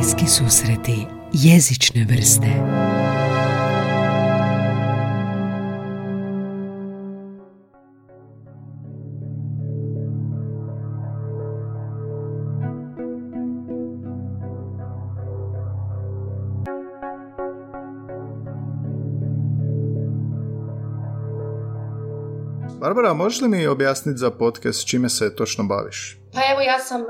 Bliski susreti jezične vrste Barbara, možeš li mi objasniti za podcast čime se točno baviš? Pa evo ja sam uh,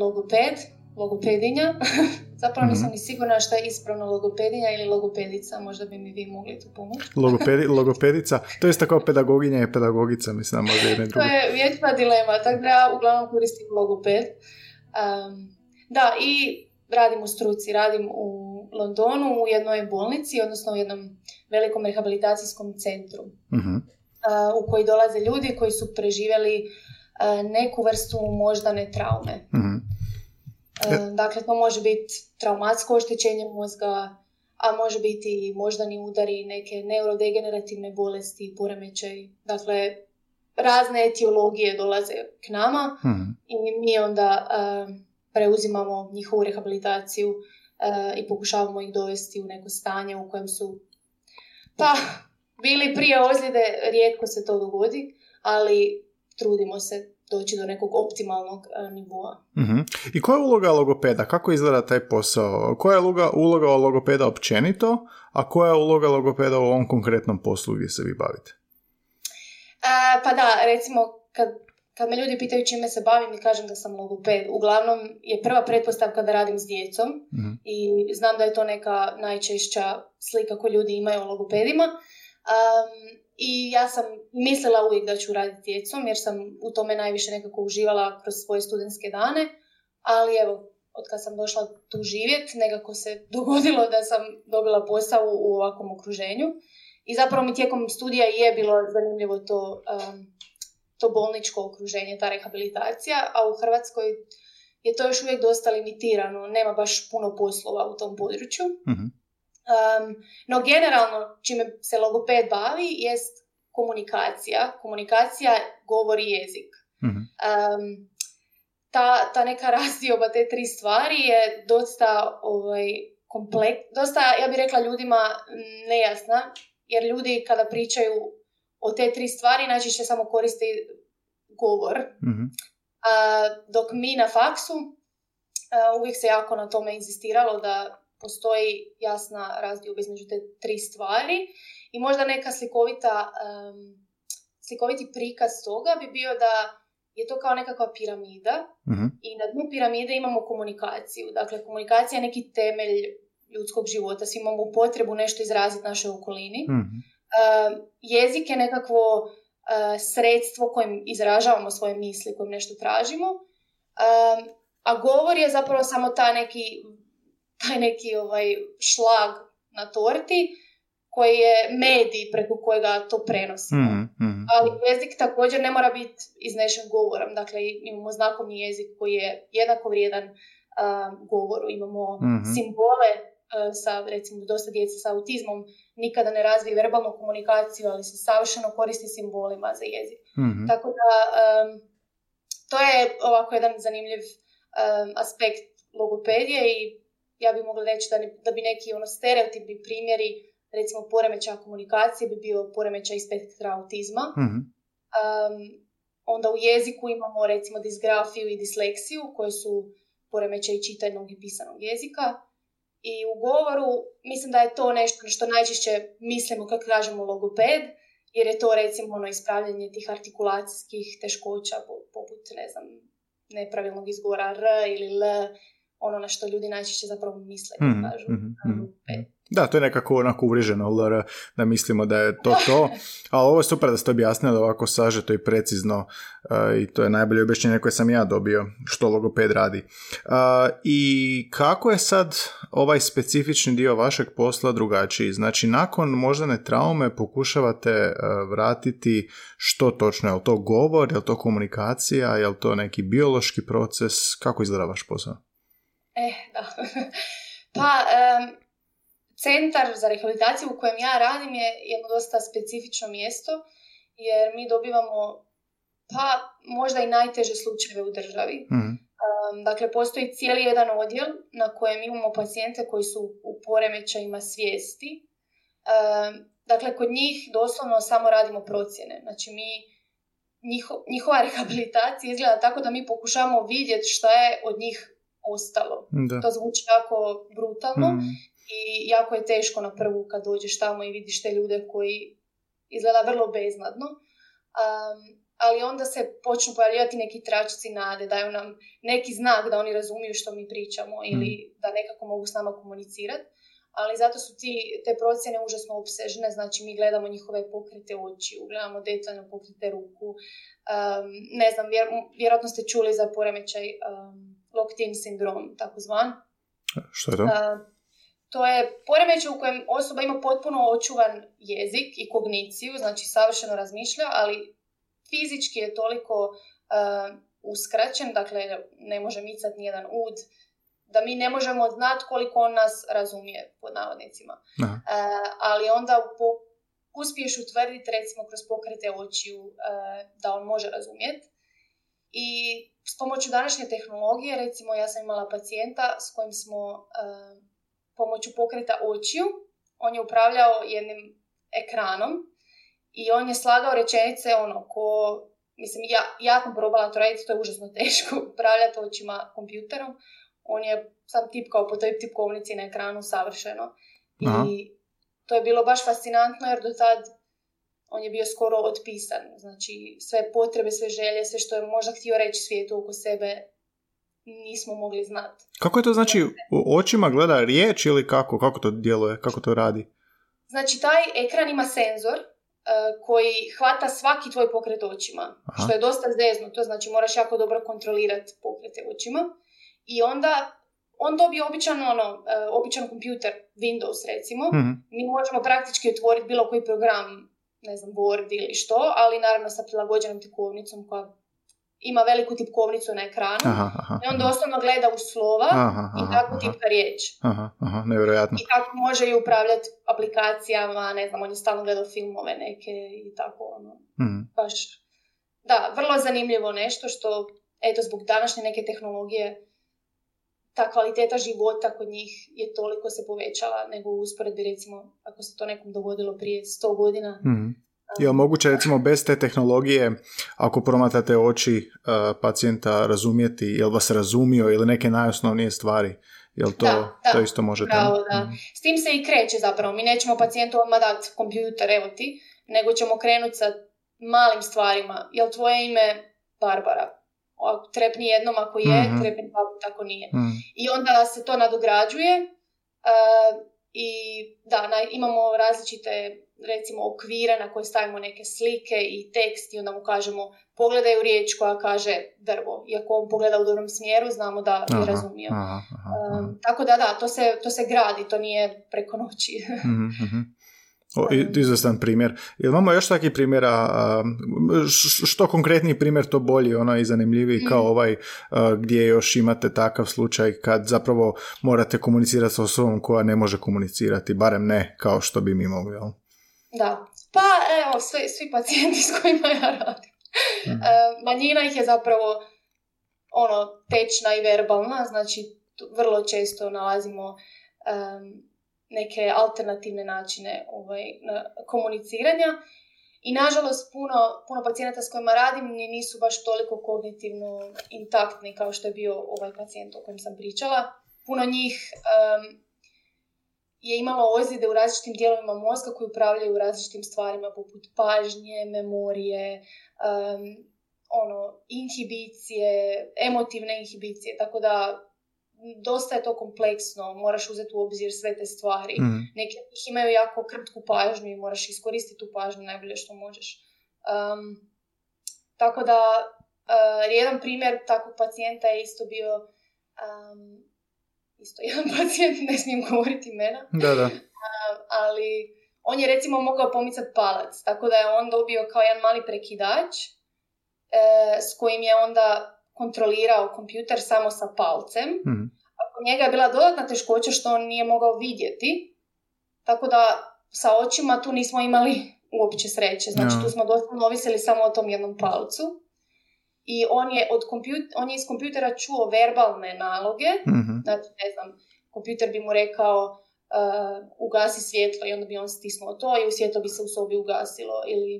logoped, logopedinja. Zapravo nisam ni sigurna što je ispravno logopedinja ili logopedica, možda bi mi vi mogli tu pomoći. Logopedi, logopedica, to je kao pedagoginja i pedagogica, mislim, možda jedne druge. to je vječna dilema, tako da ja uglavnom koristim logoped. Um, da, i radim u struci, radim u Londonu u jednoj bolnici, odnosno u jednom velikom rehabilitacijskom centru. Mhm. Uh, u koji dolaze ljudi koji su preživjeli uh, neku vrstu moždane traume. Mhm. Uh, Dakle, to može biti traumatsko oštećenje mozga, a može biti i moždani udari, neke neurodegenerativne bolesti, poremećaj. Dakle, razne etiologije dolaze k nama Mhm. i mi onda uh, preuzimamo njihovu rehabilitaciju uh, i pokušavamo ih dovesti u neko stanje u kojem su pa bili prije ozljede, rijetko se to dogodi, ali trudimo se doći do nekog optimalnog uh, nivoa. Mhm. I koja je uloga logopeda? Kako izgleda taj posao? Koja je uloga, uloga logopeda općenito, a koja je uloga logopeda u ovom konkretnom poslu gdje se vi bavite? E, pa da, recimo, kad, kad me ljudi pitaju čime se bavim i kažem da sam logoped, uglavnom je prva pretpostavka da radim s djecom Mhm. i znam da je to neka najčešća slika koju ljudi imaju o logopedima. Um, I ja sam mislila uvijek da ću raditi djecom jer sam u tome najviše nekako uživala kroz svoje studentske dane, ali evo, od kad sam došla tu živjet, nekako se dogodilo da sam dobila posao u ovakvom okruženju. I zapravo mi tijekom studija je bilo zanimljivo to, um, to bolničko okruženje, ta rehabilitacija, a u Hrvatskoj je to još uvijek dosta limitirano, nema baš puno poslova u tom području. Mhm. Um, no generalno čime se logoped bavi jest komunikacija. Komunikacija govori jezik. Mhm. Um, ta, ta neka razdioba te tri stvari je dosta ovaj, komplek, dosta, ja bih rekla ljudima nejasna, jer ljudi kada pričaju o te tri stvari najčešće samo koriste govor. Mhm. A, dok mi na faksu a, uvijek se jako na tome inzistiralo da postoji jasna razdioba između te tri stvari i možda neka slikovita, em, slikoviti prikaz toga bi bio da je to kao nekakva piramida Mhm. i na dnu piramide imamo komunikaciju. Dakle, komunikacija je neki temelj ljudskog života. Svi imamo potrebu nešto izraziti našoj okolini. Mhm. Uh, jezik je nekakvo uh, sredstvo kojim izražavamo svoje misli, kojim nešto tražimo. Um, a govor je zapravo samo taj neki, taj neki ovaj šlag na torti koji je medij preko kojega to prenosimo. Mhm. Mhm. Ali jezik također ne mora biti iznešen govorom. Dakle, imamo znakovni jezik koji je jednako vrijedan um, govoru. Imamo Mhm. simbole uh, sa, recimo, dosta djece sa autizmom nikada ne razvije verbalnu komunikaciju, ali se savršeno koristi simbolima za jezik. Mhm. Tako da, um, to je ovako jedan zanimljiv um, aspekt logopedije i ja bih mogla reći da, ne- da bi neki ono stereotipni primjeri recimo poremećaja komunikacije bi bio poremećaj iz spektra autizma. Mhm. Um, onda u jeziku imamo recimo disgrafiju i disleksiju koje su poremećaj čitanog i pisanog jezika. I u govoru mislim da je to nešto na što najčešće mislimo kad kažemo logoped, jer je to recimo ono ispravljanje tih artikulacijskih teškoća po- poput, ne znam, nepravilnog izgovora R ili L, ono na što ljudi najčešće zapravo misle kad Mhm, kažu mhm, mhm. logoped. Da, to je nekako onako uvriježeno, LR, da mislimo da je to to, ali ovo je super da ste objasnili ovako sažeto i precizno uh, i to je najbolje objašnjenje koje sam ja dobio što logoped radi. Uh, I kako je sad ovaj specifični dio vašeg posla drugačiji? Znači, nakon moždane traume pokušavate uh, vratiti što točno? Je li to govor, je li to komunikacija, je li to neki biološki proces? Kako izgleda vaš posao? Eh, da. pa, em, centar za rehabilitaciju u kojem ja radim je jedno dosta specifično mjesto, jer mi dobivamo pa možda i najteže slučajeve u državi. Mhm. dakle, postoji cijeli jedan odjel na kojem imamo pacijente koji su u poremećajima svijesti. dakle, kod njih doslovno samo radimo procjene. Znači, mi, njihova rehabilitacija izgleda tako da mi pokušamo vidjeti šta je od njih ostalo. Da. To zvuči jako brutalno mm. i jako je teško na prvu kad dođeš tamo i vidiš te ljude koji izgleda vrlo beznadno. Um, ali onda se počnu pojavljivati neki tračici nade, daju nam neki znak da oni razumiju što mi pričamo ili mm. da nekako mogu s nama komunicirati. Ali zato su ti, te procjene užasno obsežne, znači mi gledamo njihove pokrite oči, gledamo detaljno pokrite ruku. Um, ne znam, vjer, vjerojatno ste čuli za poremećaj um, locked-in sindrom, takozvan. Što je to? To je poremećaj u kojem osoba ima potpuno očuvan jezik i kogniciju, znači savršeno razmišlja, ali fizički je toliko uskraćen, dakle ne može micati nijedan ud, da mi ne možemo znati koliko on nas razumije, pod navodnicima. Uh, ali onda po, uspiješ utvrditi recimo kroz pokrete očiju da on može razumjeti. I s pomoću današnje tehnologije, recimo ja sam imala pacijenta s kojim smo uh, pomoću pokreta očiju, on je upravljao jednim ekranom i on je slagao rečenice ono ko, mislim ja, ja sam probala to raditi, to je užasno teško upravljati očima kompjuterom. On je sam tipkao po toj tipkovnici na ekranu savršeno. I to je bilo baš fascinantno jer do tad on je bio skoro otpisan. Znači sve potrebe, sve želje, sve što je možda htio reći svijetu oko sebe nismo mogli znati. Kako je to znači u očima gleda riječ ili kako? Kako to djeluje? Kako to radi? Znači taj ekran ima senzor E, koji hvata svaki tvoj pokret očima, što je dosta zezno, to znači moraš jako dobro kontrolirati pokrete očima i onda on dobije običan, ono, e, običan kompjuter, Windows recimo, mm mi možemo praktički otvoriti bilo koji program, ne znam, Word ili što, ali naravno sa prilagođenom tikovnicom koja ima veliku tipkovnicu na ekranu aha, aha, i on doslovno gleda u slova aha, i tako tipka riječ. Aha, aha, nevjerojatno. I tako može i upravljati aplikacijama, ne znam, on je stalno gledao filmove neke i tako ono. Mm. Baš, da, vrlo zanimljivo nešto što, eto, zbog današnje neke tehnologije ta kvaliteta života kod njih je toliko se povećala nego u usporedbi recimo ako se to nekom dogodilo prije sto godina. Mm. Je li moguće recimo bez te tehnologije, ako promatate oči uh, pacijenta razumjeti, jel vas razumio ili neke najosnovnije stvari? Jel to, da, to isto možete? Pravo, da. Mhm. S tim se i kreće zapravo. Mi nećemo pacijentu odmah dati kompjuter, evo ti, nego ćemo krenuti sa malim stvarima. Jel tvoje ime Barbara? Trepni jednom ako je, mm-hmm. trepni ako nije. mm I onda se to nadograđuje uh, i da, imamo različite recimo okvire na koje stavimo neke slike i tekst i onda mu kažemo pogledaj u riječ koja kaže drvo. Iako on pogleda u dobrom smjeru, znamo da je razumio. Um, tako da da, to se, to se gradi, to nije preko noći. mm O, izvestan primjer. Jel imamo još takvih primjera, što konkretniji primjer to bolji, ono i zanimljiviji kao mhm. ovaj gdje još imate takav slučaj kad zapravo morate komunicirati s osobom koja ne može komunicirati, barem ne kao što bi mi mogli, jel? Da, pa evo, svi, svi pacijenti s kojima ja radim. Mhm. E, manjina ih je zapravo ono, tečna i verbalna, znači vrlo često nalazimo neke alternativne načine ovaj, komuniciranja. I nažalost puno, puno pacijenata s kojima radim nisu baš toliko kognitivno intaktni kao što je bio ovaj pacijent o kojem sam pričala. Puno njih je imalo ozljede u različitim dijelovima mozga koji upravljaju različitim stvarima poput pažnje, memorije, um, ono, inhibicije, emotivne inhibicije, tako da dosta je to kompleksno, moraš uzeti u obzir sve te stvari. Mm. Neki ih imaju jako krtku pažnju i moraš iskoristiti tu pažnju najbolje što možeš. Um, tako da, uh, jedan primjer takvog pacijenta je isto bio um, isto jedan pacijent, ne smijem govoriti imena. Da, da. ali on je recimo mogao pomicati palac, tako da je on dobio kao jedan mali prekidač e, s kojim je onda kontrolirao kompjuter samo sa palcem. mm A kod njega je bila dodatna teškoća što on nije mogao vidjeti, tako da sa očima tu nismo imali uopće sreće. Znači tu smo doslovno ovisili samo o tom jednom palcu. i on je, od kompjut, on je iz kompjutera čuo verbalne naloge, Mhm. znači ne znam, kompjuter bi mu rekao uh, ugasi svjetlo i onda bi on stisnuo to i svjetlo bi se u sobi ugasilo ili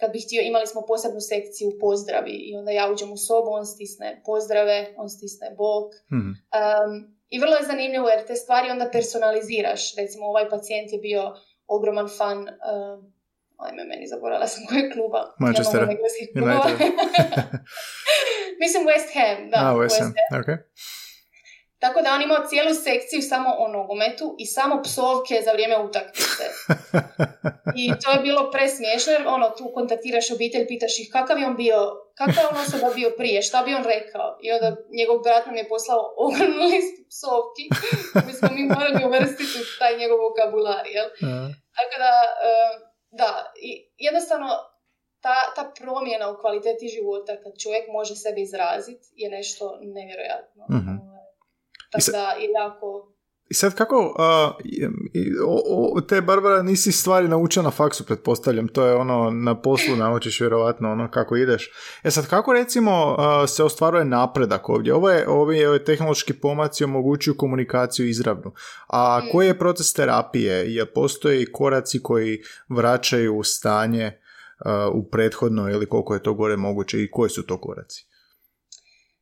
kad bi htio, imali smo posebnu sekciju pozdravi i onda ja uđem u sobu, on stisne pozdrave, on stisne bok. Mhm. Um, I vrlo je zanimljivo jer te stvari onda personaliziraš. Recimo ovaj pacijent je bio ogroman fan um, ajme, meni zaboravila sam kojeg kluba. Manchestera. Klubova. United. Mislim West Ham, da. A, West West Ham. Ham. Tako da on imao cijelu sekciju samo o nogometu i samo psovke za vrijeme utakmice. I to je bilo presmiješno jer ono, tu kontaktiraš obitelj, pitaš ih kakav je on bio, kakva je on osoba bio prije, šta bi on rekao. I onda njegov brat nam je poslao ogromnu listu psovki mi smo mi morali uvrstiti u taj njegov vokabular, jel? Tako da, e, da, jednostavno ta, ta promjena u kvaliteti života kad čovjek može sebe izraziti je nešto nevjerojatno. Mhm. Tako sad- da je jako... I sad kako, a, i- o, o, te Barbara nisi stvari naučila na faksu, pretpostavljam, to je ono, na poslu naučiš vjerovatno ono kako ideš. E sad kako recimo a, se ostvaruje napredak ovdje? Ovo je, ovi ovi tehnološki pomaci omogućuju komunikaciju izravnu. A Mm. koji je proces terapije? Je postoji koraci koji vraćaju stanje a, u prethodno ili koliko je to gore moguće i koji su to koraci?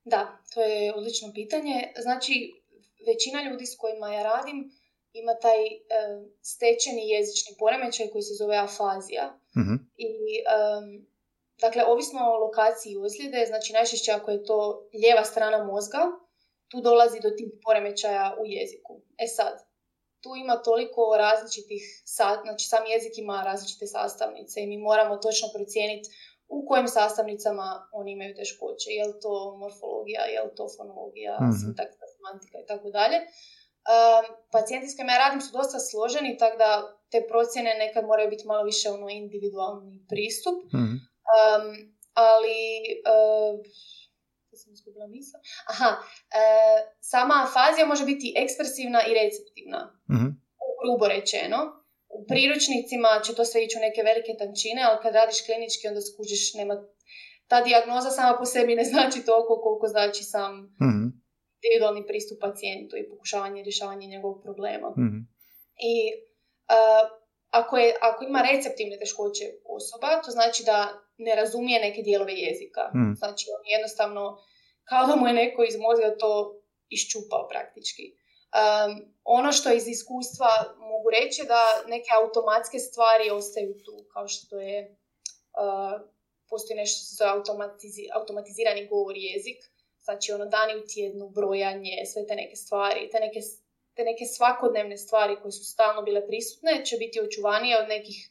Da, to je odlično pitanje. Znači, većina ljudi s kojima ja radim ima taj e, stečeni jezični poremećaj koji se zove afazija. Mhm. I, em, dakle, ovisno o lokaciji ozljede, znači najčešće ako je to lijeva strana mozga, tu dolazi do tih poremećaja u jeziku. E sad, tu ima toliko različitih, znači sam jezik ima različite sastavnice i mi moramo točno procijeniti u kojim sastavnicama oni imaju teškoće. Je li to morfologija, je li to fonologija, Mhm. sintaksa, semantika i tako dalje. Um, pacijenti s kojima ja radim su dosta složeni, tako da te procjene nekad moraju biti malo više ono individualni pristup. Mhm. Um, ali, uh, sam izgubila. Aha, uh, sama afazija može biti ekspresivna i receptivna, Mhm. grubo rečeno. U priručnicima će to sve ići u neke velike tančine, ali kad radiš klinički onda skužiš nema... Ta dijagnoza sama po sebi ne znači toliko koliko znači sam Mhm. individualni pristup pacijentu i pokušavanje rješavanja njegovog problema. Mhm. I uh, ako, je, ako ima receptivne teškoće osoba, to znači da ne razumije neke dijelove jezika. Mm. Znači on jednostavno, kao da mu je neko iz mozga to iščupao praktički. Um, ono što iz iskustva mogu reći je da neke automatske stvari ostaju tu, kao što je uh, postoji nešto što se zove automatizi- automatizirani govor jezik, znači ono dani u tjednu, brojanje, sve te neke stvari, te neke, te neke svakodnevne stvari koje su stalno bile prisutne će biti očuvanije od nekih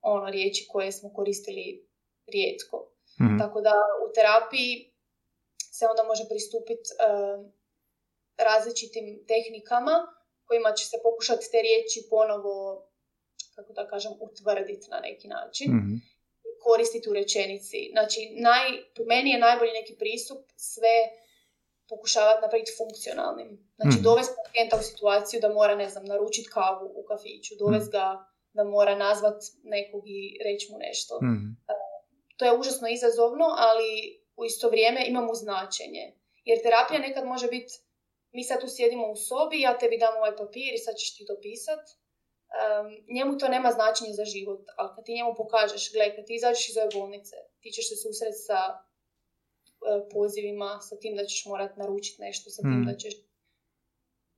ono riječi koje smo koristili rijetko. Mhm. Tako da u terapiji se onda može pristupiti različitim tehnikama kojima će se pokušati te riječi ponovo, kako da kažem, utvrditi na neki način Mhm. koristiti u rečenici. Znači, naj, po meni je najbolji neki pristup sve pokušavati napraviti funkcionalnim. Znači, Mhm. dovesti pacijenta u situaciju da mora, ne znam, naručiti kavu u kafiću, dovesti ga da mora nazvat nekog i reći mu nešto. Mhm. To je užasno izazovno, ali u isto vrijeme imamo značenje. Jer terapija nekad može biti, mi sad tu sjedimo u sobi, ja tebi dam ovaj papir i sad ćeš ti to pisat. Um, njemu to nema značenje za život, ali kad ti njemu pokažeš, gle, kad ti izađeš iz ove bolnice, ti ćeš se susret sa e, pozivima, sa tim da ćeš morat naručiti nešto, sa tim Mm. da ćeš...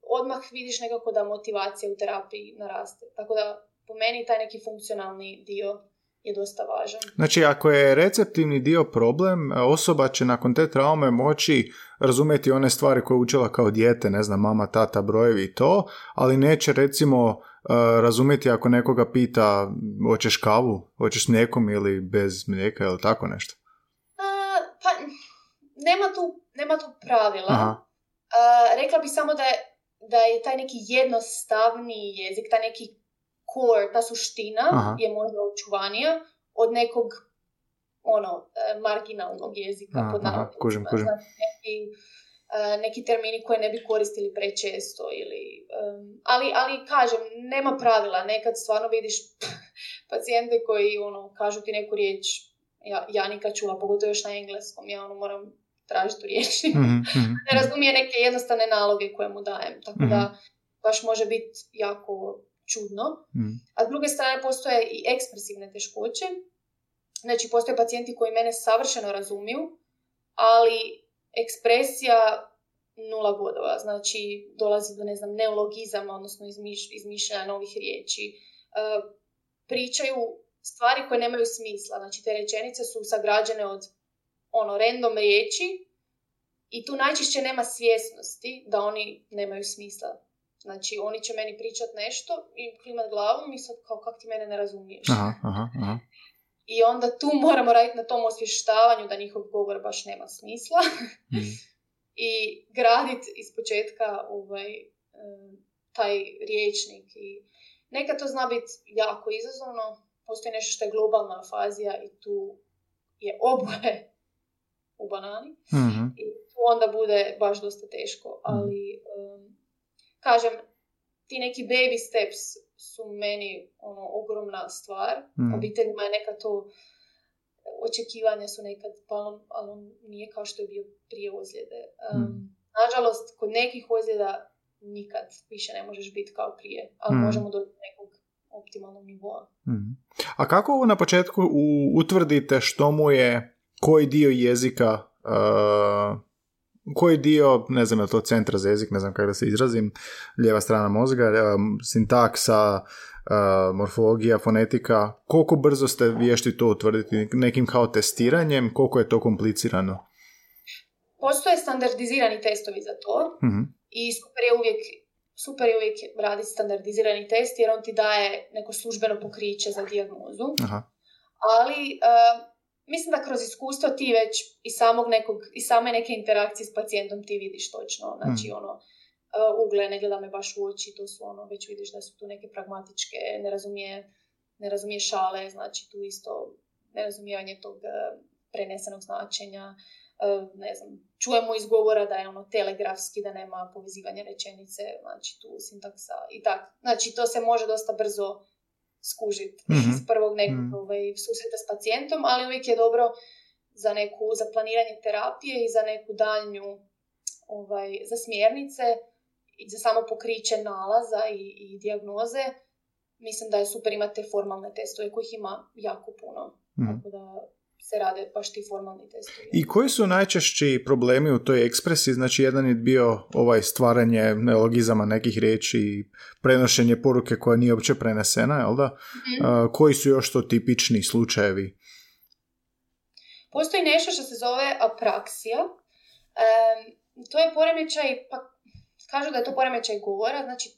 Odmah vidiš nekako da motivacija u terapiji naraste. Tako da, po meni, taj neki funkcionalni dio je dosta važan. Znači, ako je receptivni dio problem, osoba će nakon te traume moći razumjeti one stvari koje je učila kao dijete, ne znam, mama, tata, brojevi i to, ali neće recimo uh, razumjeti ako nekoga pita hoćeš kavu, hoćeš s mlijekom ili bez mlijeka ili tako nešto. A, pa, nema tu, nema tu pravila. Aha. A, rekla bi samo da je, da je taj neki jednostavni jezik, taj neki core, ta suština Aha. je možda očuvanija od nekog ono, e, marginalnog jezika. Aha, pod aha, kužim, kužim. Znači, neki, e, neki termini koje ne bi koristili prečesto ili... ali, ali kažem, nema pravila. Nekad stvarno vidiš pacijente koji ono, kažu ti neku riječ ja, ja nikad čula, pogotovo još na engleskom, ja ono moram tražiti u riječi. Mhm, mhm, ne razumije neke jednostavne naloge koje mu dajem, tako da baš može biti jako čudno. mhm. A s druge strane postoje i ekspresivne teškoće. Znači, postoje pacijenti koji mene savršeno razumiju, ali ekspresija nula bodova. Znači, dolazi do, ne znam, neologizama, odnosno izmiš, izmišljanja novih riječi. E, pričaju stvari koje nemaju smisla. Znači, te rečenice su sagrađene od ono, random riječi i tu najčešće nema svjesnosti da oni nemaju smisla. Znači, oni će meni pričat nešto i klimat glavom i sad kao, kak ti mene ne razumiješ. Aha, aha, aha. I onda tu moramo raditi na tom osvještavanju da njihov govor baš nema smisla Mhm. i graditi iz početka ovaj, em, taj riječnik. I nekad to zna biti jako izazovno. Postoji nešto što je globalna afazija i tu je oboje u banani. Mhm. I tu onda bude baš dosta teško. Ali, em, kažem, ti neki baby steps su meni ono, ogromna stvar. Mhm. Obiteljima je nekad to očekivanja su nekad, pa on, ali on nije kao što je bio prije ozljede. Um, Mm. Nažalost, kod nekih ozljeda nikad više ne možeš biti kao prije, ali Mm. možemo doći do nekog optimalnog nivoa. Mhm. A kako na početku utvrdite što mu je, koji dio jezika, uh, koji dio, ne znam je to centra za jezik, ne znam kako da se izrazim, lijeva strana mozga, um, sintaksa, uh, morfologija, fonetika, koliko brzo ste vješti to utvrditi nekim kao testiranjem, koliko je to komplicirano? Postoje standardizirani testovi za to Mhm. i super je uvijek super je uvijek raditi standardizirani test jer on ti daje neko službeno pokriće za dijagnozu. Aha. ali uh, mislim da kroz iskustvo ti već i samog nekog, i same neke interakcije s pacijentom ti vidiš točno, znači Mm. ono, uh, ugle, ne gleda me baš u oči, to su ono, već vidiš da su tu neke pragmatičke, ne razumije, ne razumije šale, znači tu isto nerazumijevanje tog uh, prenesenog značenja, uh, ne znam, čujemo iz govora da je ono telegrafski, da nema povezivanja rečenice, znači tu sintaksa i tak. Znači to se može dosta brzo skužiti Mhm. iz prvog nekog Mhm. ovaj, susreta s pacijentom, ali uvijek je dobro za neku, za planiranje terapije i za neku daljnju, ovaj, za smjernice i za samo pokriće nalaza i, i dijagnoze. Mislim da je super imati te formalne testove kojih ima jako puno. Mhm. Tako da se rade baš ti formalni testovi. I koji su najčešći problemi u toj ekspresiji? Znači, jedan je bio ovaj stvaranje neologizama nekih riječi i prenošenje poruke koja nije uopće prenesena, jel da? Mhm. A, koji su još to tipični slučajevi? Postoji nešto što se zove apraksija. Em, to je poremećaj, pa kažu da je to poremećaj govora, znači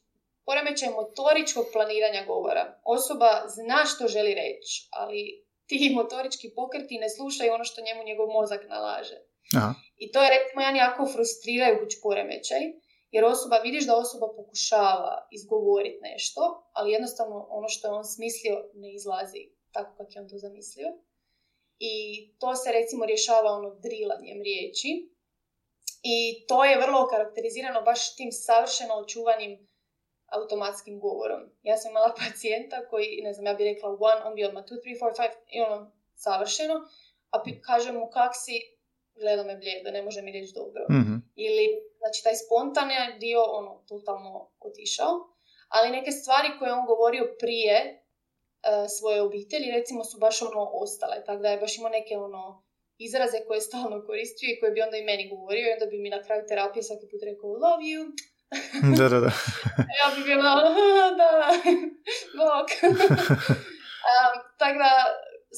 poremećaj motoričkog planiranja govora. Osoba zna što želi reći, ali ti motorički pokreti ne slušaju ono što njemu njegov mozak nalaže. Aha. I to je recimo jedan jako frustrirajuć poremećaj, jer osoba, vidiš da osoba pokušava izgovoriti nešto, ali jednostavno ono što je on smislio ne izlazi tako kako je on to zamislio. I to se recimo rješava ono drilanjem riječi. I to je vrlo karakterizirano baš tim savršeno očuvanim automatskim govorom. Ja sam imala pacijenta koji, ne znam, ja bih rekla one, on bi odmah two, three, four, five, i ono, savršeno. A kažem mu kak si, gleda me blijedo, ne može mi reći dobro. Mhm. Ili, znači, taj spontani dio, ono, totalno otišao. Ali neke stvari koje je on govorio prije e, svoje obitelji, recimo, su baš ono ostale. Tako da je baš imao neke, ono, izraze koje je stalno koristio i koje bi onda i meni govorio i onda bi mi na kraju terapije svaki put rekao love you. Da, da, da. Ja bi bila, da, bok. um, tako da,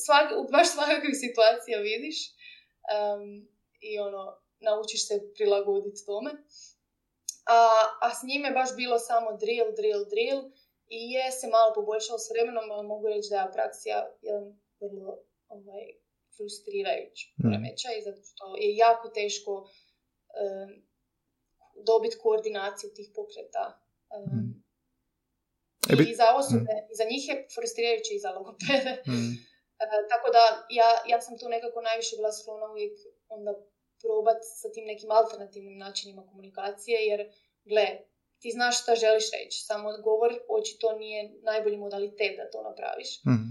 svak, baš svakakvih situacija vidiš um, i ono, naučiš se prilagoditi tome. A, a s njime baš bilo samo drill, drill, drill i je se malo poboljšalo s vremenom, ali mogu reći da je apraksija jedan vrlo ovaj, frustrirajuć Mm. poremećaj, zato što je jako teško um, dobiti koordinaciju tih pokreta. Um, Mm. E, I za osobe, i za njih je frustrirajuće i za logopede. Mhm. E, tako da ja, ja sam tu nekako najviše bila sklona uvijek onda probat sa tim nekim alternativnim načinima komunikacije, jer gle, ti znaš šta želiš reći, samo govor očito nije najbolji modalitet da to napraviš. Mhm.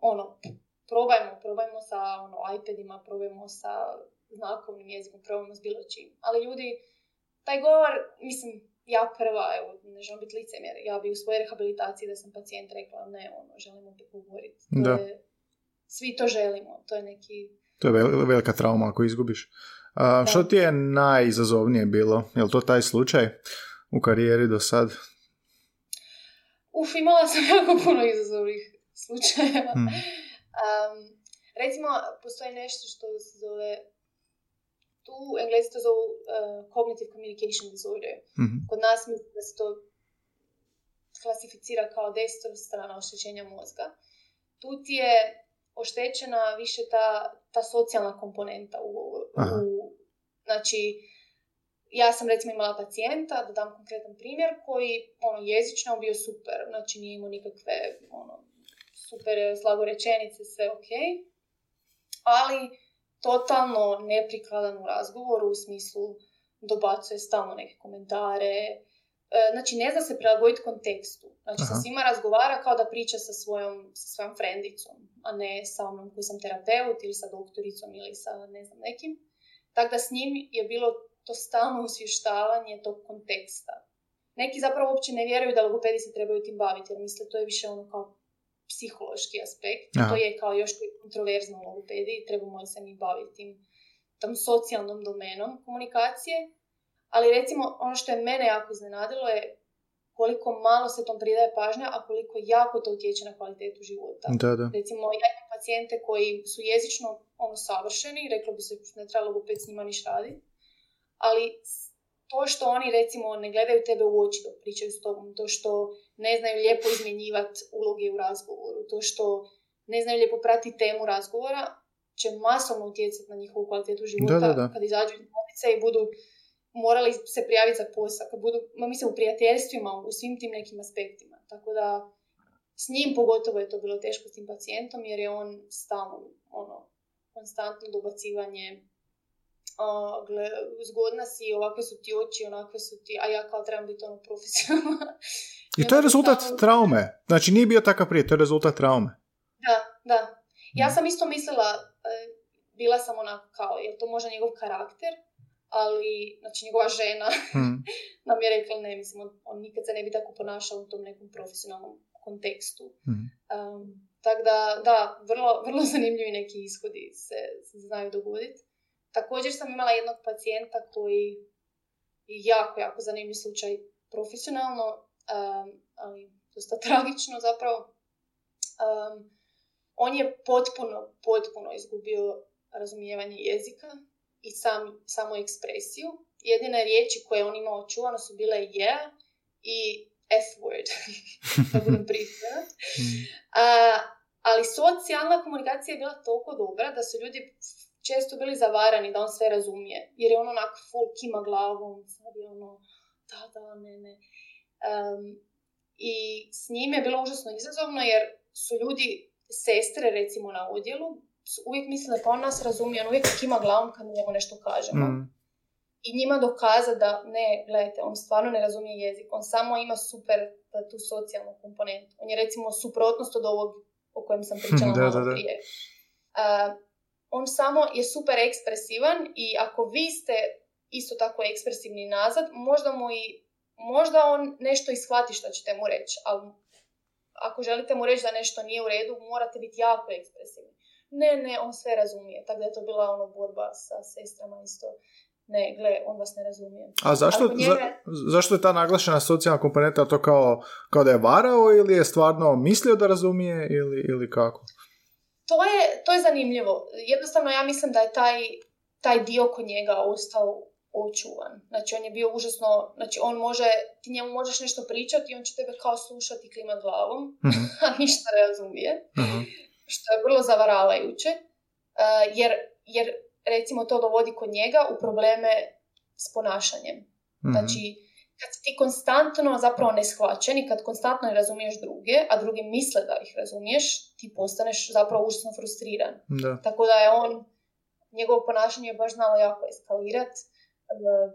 ono, probajmo, probajmo sa ono, iPadima, probajmo sa znakovnim jezikom, probajmo s bilo čim. Ali ljudi, taj govor, mislim, ja prva, evo, ne želim biti licemjer, ja bi u svojoj rehabilitaciji da sam pacijent rekla, ne, ono, želimo opet govoriti. To Da. je, svi to želimo, to je neki... To je vel- velika trauma ako izgubiš. A, Da. što ti je najizazovnije bilo? Je li to taj slučaj u karijeri do sad? Uf, imala sam jako puno izazovnih slučajeva. Hmm. Um, recimo, postoji nešto što se zove, tu englezi to zovu uh, cognitive communication disorder. Mhm. Kod nas mislim da se to klasificira kao destra strana oštećenja mozga. Tu ti je oštećena više ta, ta socijalna komponenta. U, Aha. u, znači, ja sam recimo imala pacijenta, da dam konkretan primjer, koji ono, jezično je bio super, znači nije imao nikakve ono, super slagorečenice, sve ok, ali totalno neprikladan u razgovoru u smislu dobacuje stalno neke komentare, E, znači ne zna se prilagoditi kontekstu. Znači sa Aha. svima razgovara kao da priča sa svojom, sa svojom frendicom, a ne sa mnom koji sam terapeut ili sa doktoricom ili sa ne znam nekim. Tako da s njim je bilo to stalno usvještavanje tog konteksta. Neki zapravo uopće ne vjeruju da logopedi se trebaju tim baviti, jer misle to je više ono kao psihološki aspekt. Aha. To je kao još kontroverzno u logopediji, trebamo se mi baviti tim, tom socijalnom domenom komunikacije. Ali recimo, ono što je mene jako iznenadilo je koliko malo se tom pridaje pažnja, a koliko jako to utječe na kvalitetu života. Da, da. Recimo, ja imam pacijente koji su jezično ono savršeni, reklo bi se ne treba logoped s njima niš raditi, ali to što oni recimo ne gledaju tebe u oči dok pričaju s tobom, to što ne znaju lijepo izmjenjivati uloge u razgovoru, to što ne znaju lijepo pratiti temu razgovora, će masovno utjecati na njihovu kvalitetu života Da, da, da. kad izađu iz bolnice i budu morali se prijaviti za posao, kad budu, ma mislim, u prijateljstvima, u svim tim nekim aspektima. Tako da, s njim pogotovo je to bilo teško s tim pacijentom, jer je on stalno, ono, konstantno dobacivanje, a, gle, zgodna si, ovakve su ti oči, onakve su ti, a ja kao trebam biti ono profesionalna. I to je rezultat stalno- traume. Znači nije bio takav prije, to je rezultat traume. Da, da. Ja sam isto mislila, e, bila sam onako kao, je to možda njegov karakter, ali, znači njegova žena Mhm. nam je rekla ne, mislim, on, on nikad se ne bi tako ponašao u tom nekom profesionalnom kontekstu. Mhm. Um, tako da, da, vrlo, vrlo zanimljivi neki ishodi se, se znaju dogoditi. Također sam imala jednog pacijenta koji je jako, jako zanimljiv slučaj profesionalno, um, ali dosta tragično zapravo. Um, on je potpuno, potpuno izgubio razumijevanje jezika i sam, samo ekspresiju. Jedine riječi koje on imao čuvano su bile yeah i F-word, da budem. A, ali socijalna komunikacija je bila toliko dobra da su ljudi često bili zavarani da on sve razumije. Jer je on onak full kima glavom, sad je ono, da, da, ne, ne. Um, I s njim je bilo užasno izazovno jer su ljudi, sestre recimo na odjelu, uvijek mislile pa on nas razumije, on uvijek kima glavom kad mu njemu nešto kažemo Mhm. i njima dokaza da ne, gledajte, on stvarno ne razumije jezik, on samo ima super da, tu socijalnu komponentu. On je recimo suprotnost od ovog o kojem sam pričala Da, malo da, da. prije. A, on samo je super ekspresivan i ako vi ste isto tako ekspresivni nazad, možda mu i možda on nešto ishvati što ćete mu reći, ali ako želite mu reći da nešto nije u redu, morate biti jako ekspresivni. Ne, ne, on sve razumije. Tako da je to bila ono borba sa sestrama isto. Ne, gle, on vas ne razumije. A zašto, njega- za- zašto je ta naglašena socijalna komponenta to kao, kao da je varao ili je stvarno mislio da razumije ili, ili kako? To je, to je zanimljivo. Jednostavno ja mislim da je taj, taj dio kod njega ostao očuvan. Znači on je bio užasno, znači on može, ti njemu možeš nešto pričati i on će tebe kao slušati klimat glavom, Mhm. a ništa ne razumije. Aha. što je vrlo zavaravajuće, uh, jer, jer recimo to dovodi kod njega u probleme s ponašanjem. Mhm. Znači, kad si ti konstantno zapravo neshvaćen i kad konstantno ne razumiješ druge, a drugi misle da ih razumiješ, ti postaneš zapravo užasno frustriran. Da. Tako da je on, njegovo ponašanje je baš znalo jako eskalirat uh,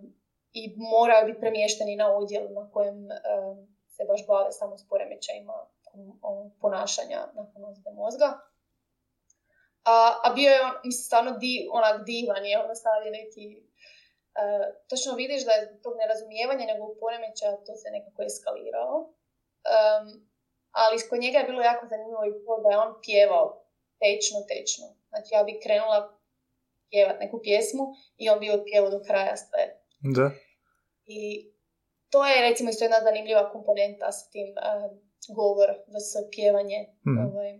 i morao biti premješten i na odjel na kojem uh, se baš bave samo s poremećajima um, um, ponašanja nakon ozljede mozga. A, a bio je on, mislim, stvarno di, onak divan je, ono neki... Uh, točno vidiš da je tog nerazumijevanja nego poremeća to se nekako eskalirao. Um, ali kod njega je bilo jako zanimljivo i to da je on pjevao tečno, tečno. Znači ja bi krenula pjevat neku pjesmu i on bi otpjevao do kraja sve. Da. I to je recimo isto jedna zanimljiva komponenta s tim uh, govor, s pjevanje. Mhm. Ovaj,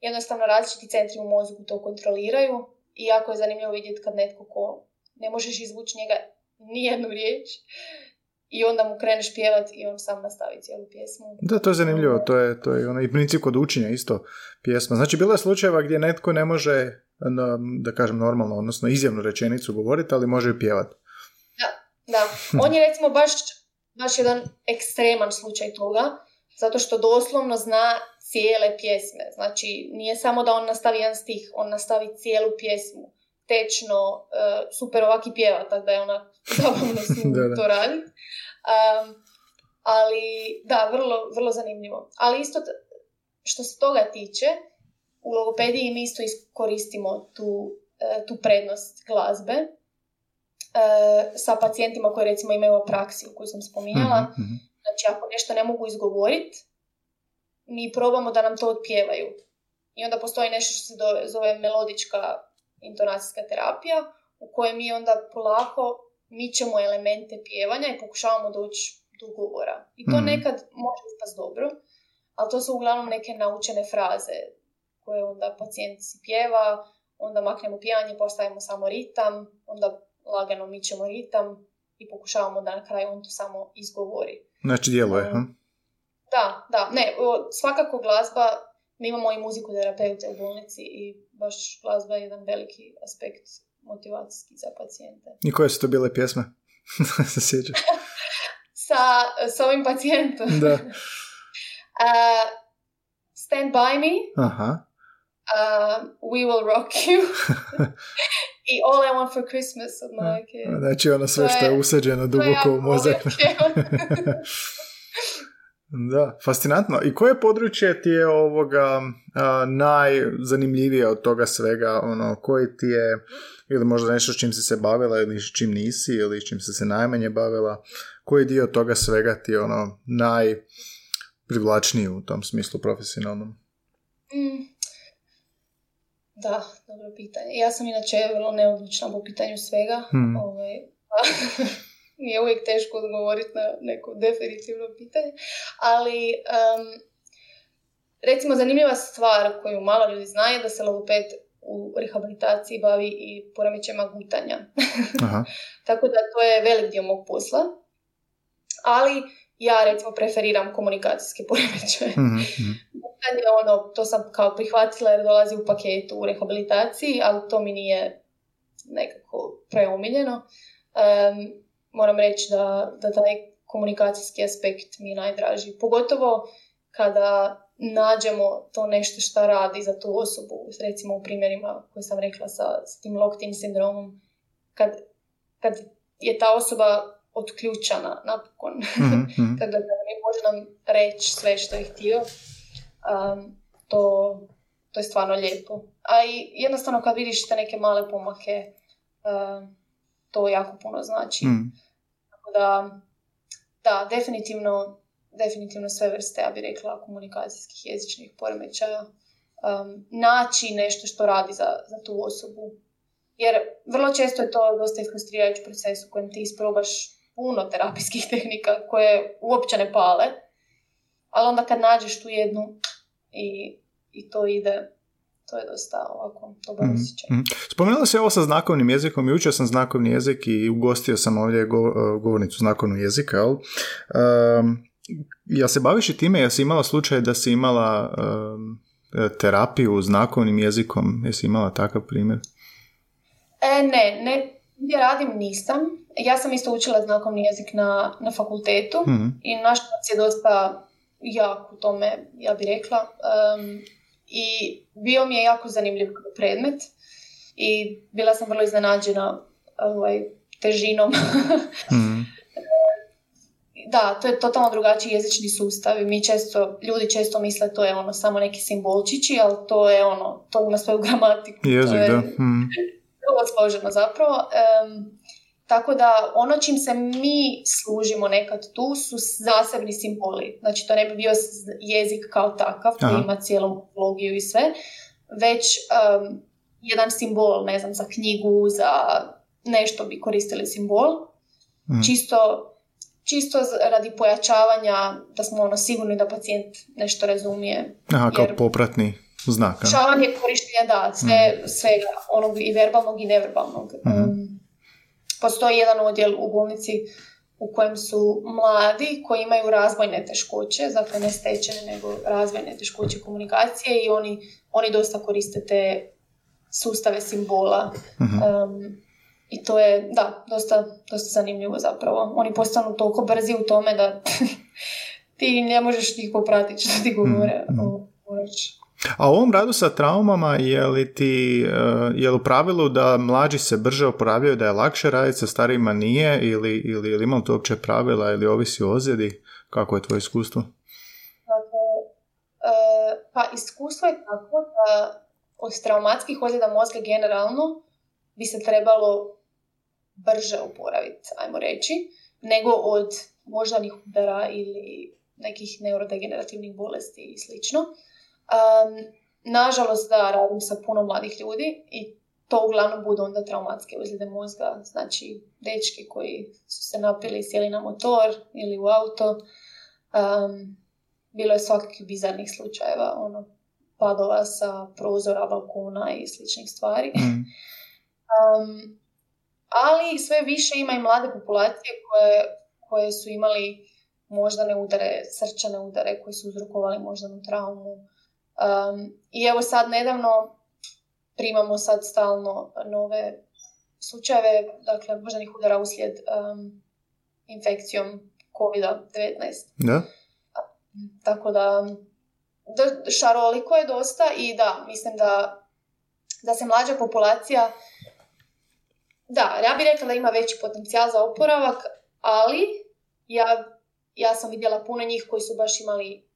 jednostavno različiti centri u mozgu to kontroliraju i jako je zanimljivo vidjeti kad netko ko ne možeš izvući njega nijednu riječ i onda mu kreneš pjevat i on sam nastavi cijelu pjesmu. Da, to je zanimljivo, to je, to je ono, i princip kod učenja isto pjesma. Znači, bilo je slučajeva gdje netko ne može, da kažem normalno, odnosno izjavnu rečenicu govoriti, ali može i pjevati. Da, on je recimo baš, baš jedan ekstreman slučaj toga, zato što doslovno zna cijele pjesme. Znači, nije samo da on nastavi jedan stih, on nastavi cijelu pjesmu. Tečno, e, super ovaki pjeva, tako da je ona zabavno s njim Da, da. to radi. Um, ali, da, vrlo, vrlo zanimljivo. Ali isto, t- što se toga tiče, u logopediji mi isto koristimo tu, e, tu prednost glazbe e, sa pacijentima koji recimo imaju apraksiju koju sam spominjala. Mhm, mhm. Znači, ako nešto ne mogu izgovoriti, mi probamo da nam to otpjevaju. I onda postoji nešto što se do- zove melodička intonacijska terapija, u kojoj mi onda polako mičemo elemente pjevanja i pokušavamo doći do govora. I to Mhm. nekad može ispast dobro, ali to su uglavnom neke naučene fraze koje onda pacijent si pjeva, onda maknemo pjevanje, postavimo samo ritam, onda lagano mičemo ritam i pokušavamo da na kraju on to samo izgovori. Znači, djeluje, Um, ha? Da, da, ne, svakako glazba, mi imamo i muziku terapeute u bolnici i baš glazba je jedan veliki aspekt motivacijski za pacijente. I koje su to bile pjesme? se sjećaš? Sa, sa ovim pacijentom. Da. Uh, stand by me, Aha. uh, we will rock you i all I want for Christmas od. Znači, ono sve To što je usađeno duboko u mozak. Da, fascinantno. I koje područje ti je ovoga a, najzanimljivije od toga svega? Ono, koji ti je, ili možda nešto s čim si se bavila ili s čim nisi, ili s čim si se najmanje bavila? Koji dio toga svega ti je ono najprivlačniji u tom smislu profesionalnom? Mm. Da, dobro pitanje. Ja sam inače vrlo neodlučna po pitanju svega. Hmm. Ovaj, pa mi je uvijek teško odgovoriti na neko definitivno pitanje. Ali, em, recimo, zanimljiva stvar koju malo ljudi zna je da se logoped u rehabilitaciji bavi i poremećajima gutanja. Aha. Tako da to je velik dio mog posla. Ali ja recimo preferiram komunikacijske poremećaje. Mhm, mhm. Gutanje, ono, to sam kao prihvatila jer dolazi u paketu u rehabilitaciji, ali to mi nije nekako preomiljeno. Em, moram reći da, da taj komunikacijski aspekt mi je najdraži. Pogotovo kada nađemo to nešto što radi za tu osobu, recimo u primjerima koje sam rekla sa, s tim locked-in sindromom, kad, kad je ta osoba otključana napokon, Mhm, mhm. kada ne može nam reći sve što je htio, um, to, to je stvarno lijepo. A i jednostavno kad vidiš te neke male pomake, um, to jako puno znači. Mhm. Tako da, da, definitivno, definitivno sve vrste, ja bih rekla, komunikacijskih jezičnih poremećaja. Um, naći nešto što radi za, za tu osobu. Jer vrlo često je to dosta frustrirajući proces u kojem ti isprobaš puno terapijskih tehnika koje uopće ne pale, ali onda kad nađeš tu jednu i, i to ide, to je dosta ovako dobar Mhm, osjećaj. mhm. Spomenula si ovo sa znakovnim jezikom i učio sam znakovni jezik i ugostio sam ovdje go- govornicu znakovnog jezika, jel? Um, jel se baviš i time? Jel si imala slučaj da si imala um, terapiju znakovnim jezikom? Jesi imala takav primjer? E, ne, ne, gdje radim nisam. Ja sam isto učila znakovni jezik na, na fakultetu Mhm. i naš je dosta jak u tome, ja bih rekla. Um, I bio mi je jako zanimljiv predmet i bila sam vrlo iznenađena ovaj, težinom Mhm. da, to je totalno drugačiji jezični sustav i mi često, ljudi često misle to je ono samo neki simbolčići, ali to je ono, to ima svoju gramatiku. Jezik, to je da. Mm. vrlo složeno zapravo. Em, tako da ono čim se mi služimo nekad tu su zasebni simboli. Znači to ne bi bio jezik kao takav koji Aha. ima cijelu morfologiju i sve, već em, jedan simbol, ne znam, za knjigu, za nešto bi koristili simbol. Mhm. Čisto, čisto radi pojačavanja da smo ono sigurni da pacijent nešto razumije. Aha, kao Jer- popratni znak. Pojačavanje korištenja, da, sve, svega, onog i verbalnog i neverbalnog. Um, postoji jedan odjel u bolnici u kojem su mladi koji imaju razvojne teškoće, dakle ne stečene, nego razvojne teškoće komunikacije i oni, oni dosta koriste te sustave simbola. Mhm. Um, I to je, da, dosta, dosta zanimljivo zapravo. Oni postanu toliko brzi u tome da ti ne možeš njih popratiti što ti govore. O- moraš- A u ovom radu sa traumama je li ti, e, je li u pravilu da mlađi se brže oporavljaju, da je lakše raditi sa starijima nije ili, ili, ili ima to uopće pravila ili ovisi o ozljedi? Kako je tvoje iskustvo? Dakle, e, pa iskustvo je tako da od traumatskih ozljeda mozga generalno bi se trebalo brže oporaviti, ajmo reći, nego od moždanih udara ili nekih neurodegenerativnih bolesti i slično. Um, nažalost, da, radim sa puno mladih ljudi i to uglavnom budu onda traumatske ozljede mozga, znači dečki koji su se napili i sjeli na motor ili u auto. Um, bilo je svakakvih bizarnih slučajeva, ono, padova sa prozora, balkona i sličnih stvari. Mm. Um, ali sve više ima i mlade populacije koje, koje su imali moždane udare, srčane udare koji su uzrokovali moždanu traumu. Um, I evo sad nedavno primamo sad stalno nove slučajeve, dakle moždanih udara uslijed um, infekcijom COVID-19. Da? Tako da, da šaroliko je dosta i da, mislim da, da se mlađa populacija, da, ja bih rekla da ima veći potencijal za oporavak, ali ja, ja sam vidjela puno njih koji su baš imali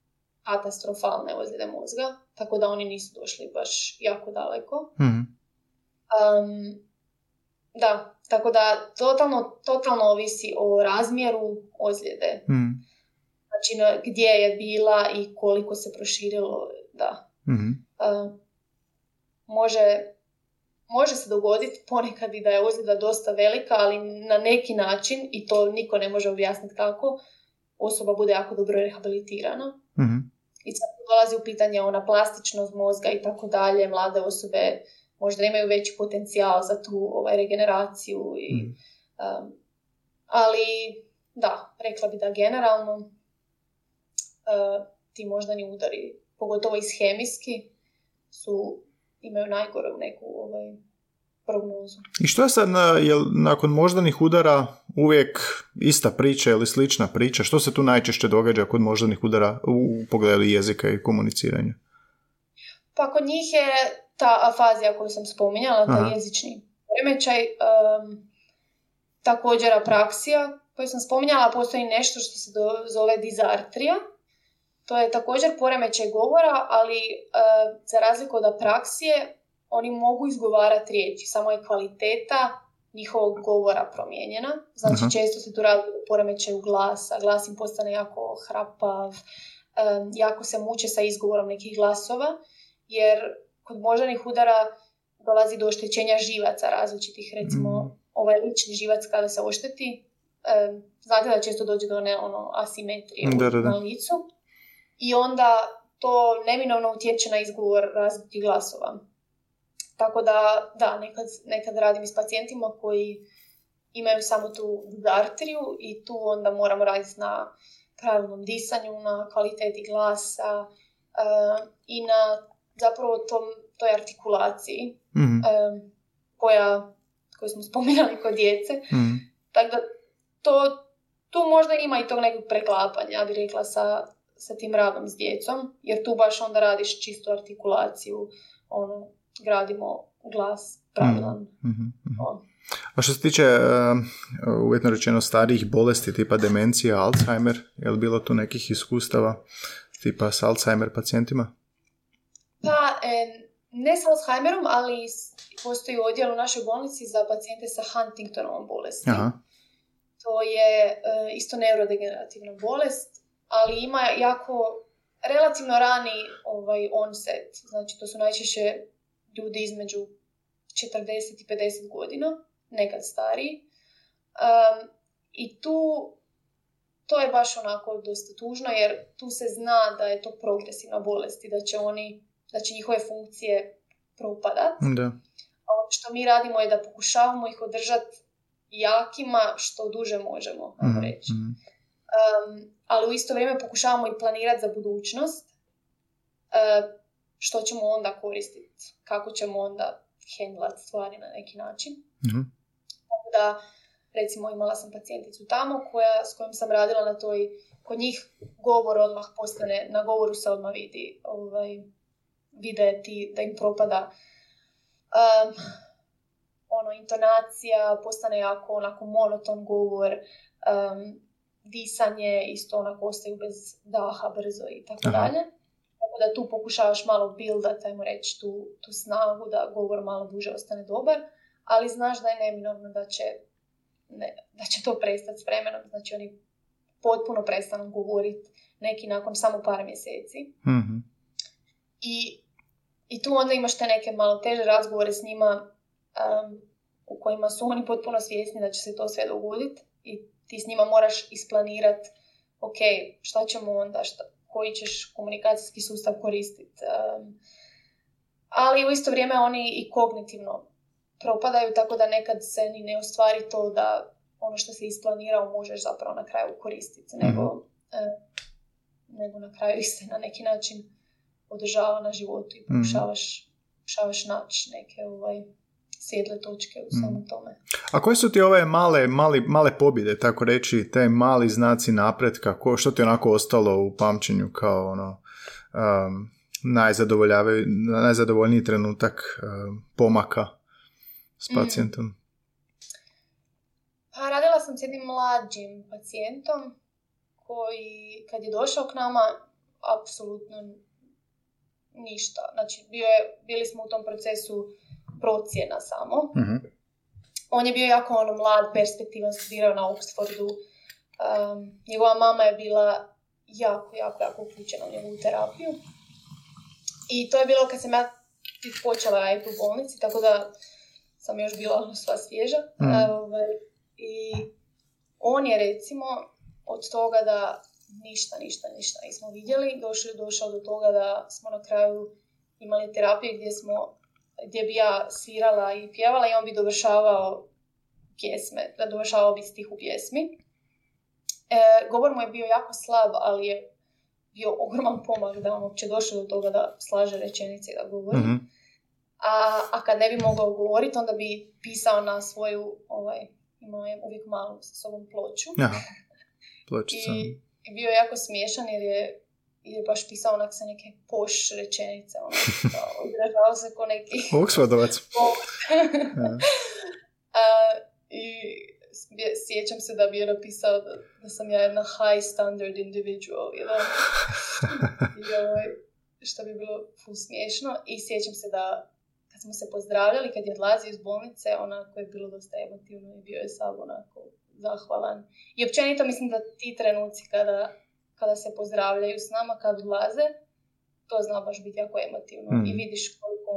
katastrofalne ozljede mozga, tako da oni nisu došli baš jako daleko. Mhm. Um, da, tako da totalno, totalno ovisi o razmjeru ozljede. Mhm. Znači na- gdje je bila i koliko se proširilo, da. Mhm. Uh, može, može se dogoditi ponekad i da je ozljeda dosta velika, ali na neki način, i to niko ne može objasniti kako, osoba bude jako dobro rehabilitirana. Mhm. I sad dolazi u pitanje ona plastičnost mozga i tako dalje. Mlade osobe možda imaju veći potencijal za tu ovaj, regeneraciju. I, Mhm. um, ali da, rekla bi da generalno uh, ti moždani udari, pogotovo ishemijski, su, imaju najgoru neku ovaj, prognozu. I što je sad, na, jel nakon moždanih udara uvijek ista priča ili slična priča? Što se tu najčešće događa kod moždanih udara u, u pogledu jezika i komuniciranja? Pa kod njih je ta afazija koju sam spominjala, taj Aha. jezični poremećaj, um, također apraksija koju sam spominjala, postoji nešto što se do- zove dizartrija. To je također poremećaj govora, ali uh, za razliku od apraksije, oni mogu izgovarati riječi, samo je kvaliteta njihovog govora promijenjena. Znači Aha. često se tu radi o poremećaju glasa, glas im postane jako hrapav, um, jako se muče sa izgovorom nekih glasova, jer kod moždanih udara dolazi do oštećenja živaca različitih, recimo Mm. ovaj lični živac kada se ošteti, um, znate da često dođe do one ono, asimetrije Da, da, da. na licu i onda to neminovno utječe na izgovor različitih glasova. Tako da, da, nekad, nekad radim i s pacijentima koji imaju samo tu arteriju i tu onda moramo raditi na pravilnom disanju, na kvaliteti glasa eh, i na zapravo tom, toj artikulaciji Mhm. eh, koja, koju smo spominjali kod djece. Mhm. Tako da to, tu možda ima i tog nekog preklapanja, ja bih rekla, sa, sa tim radom s djecom, jer tu baš onda radiš čistu artikulaciju, ono, gradimo glas pravilan. Mhm. Mhm. ono. A što se tiče uh, uvjetno rečeno starijih bolesti tipa demencija, Alzheimer, je li bilo tu nekih iskustava tipa s Alzheimer pacijentima? Pa, ne s Alzheimerom, ali postoji odjel u našoj bolnici za pacijente sa Huntingtonovom bolesti. Aha. To je e, isto neurodegenerativna bolest, ali ima jako relativno rani ovaj onset. Znači, to su najčešće ljudi između 40 i 50 godina, nekad stariji. Um, I tu to je baš onako dosta tužno jer tu se zna da je to progresivna bolest i da će oni, da će njihove funkcije propadat. Da. ono što mi radimo je da pokušavamo ih održati jakima što duže možemo, mm reći. Um, ali u isto vrijeme pokušavamo i planirati za budućnost uh, što ćemo onda koristiti, kako ćemo onda hendlati stvari na neki način. mm da recimo imala sam pacijenticu tamo koja, s kojom sam radila na toj, kod njih govor odmah postane, na govoru se odmah vidi, ovaj, vide ti da im propada um, ono, intonacija, postane jako onako monoton govor, um, disanje isto onako ostaju bez daha brzo i tako dalje. Da tu pokušavaš malo buildat, ajmo reći, tu, tu snagu da govor malo duže ostane dobar, ali znaš da je neminovno da će ne, da će to prestati s vremenom. Znači oni potpuno prestanu govoriti neki nakon samo par mjeseci. mm I, I tu onda imaš te neke malo teže razgovore s njima um, u kojima su oni potpuno svjesni da će se to sve dogoditi i ti s njima moraš isplanirati ok, šta ćemo onda, šta, koji ćeš komunikacijski sustav koristiti. Um, ali u isto vrijeme oni i kognitivno propadaju, tako da nekad se ni ne ostvari to da ono što se isplanirao možeš zapravo na kraju koristiti, nego, mhm. e, nego na kraju se na neki način održava na životu i mhm. pokušavaš, pokušavaš naći neke ovaj, sjedle točke u svemu mhm. tome. A koje su ti ove male, mali, male pobjede, tako reći, te mali znaci napretka, ko, što ti onako ostalo u pamćenju kao ono, um, najzadovoljniji trenutak um, pomaka s mm. pacijentom? Mm. Pa radila sam s jednim mlađim pacijentom koji kad je došao k nama apsolutno ništa. Znači bio je, bili smo u tom procesu procjena samo. mm On je bio jako ono mlad, perspektivan, studirao na Oxfordu. Um, njegova mama je bila jako, jako, jako uključena u njegovu terapiju. I to je bilo kad sam ja počela raditi u bolnici, tako da sam još bila ono sva svježa. Ovaj, I on je recimo od toga da ništa, ništa, ništa nismo vidjeli, došao, došao do toga da smo na kraju imali terapiju gdje smo gdje bi ja svirala i pjevala i on bi dovršavao pjesme, da dovršavao bi stih u pjesmi. E, govor mu je bio jako slab, ali je bio ogroman pomak da on uopće došao do toga da slaže rečenice i da govori. mm a, a kad ne bi mogao govoriti, onda bi pisao na svoju, ovaj, imao je uvijek malu sa sobom ploču. Aha, pločica. I, I bio je jako smiješan jer je, je baš pisao onak sa neke poš rečenice, ono, odražavao se ko neki... Oxfordovac. I sjećam se da bi je napisao da, da sam ja jedna high standard individual, you know? I, ovaj, što bi bilo ful smiješno. I sjećam se da kad smo se pozdravljali, kad je odlazio iz bolnice, onako je bilo dosta emotivno i bio je sav onako zahvalan. I općenito mislim da ti trenuci kada, kada se pozdravljaju s nama, kad odlaze, to zna baš biti jako emotivno. I mm. vidiš koliko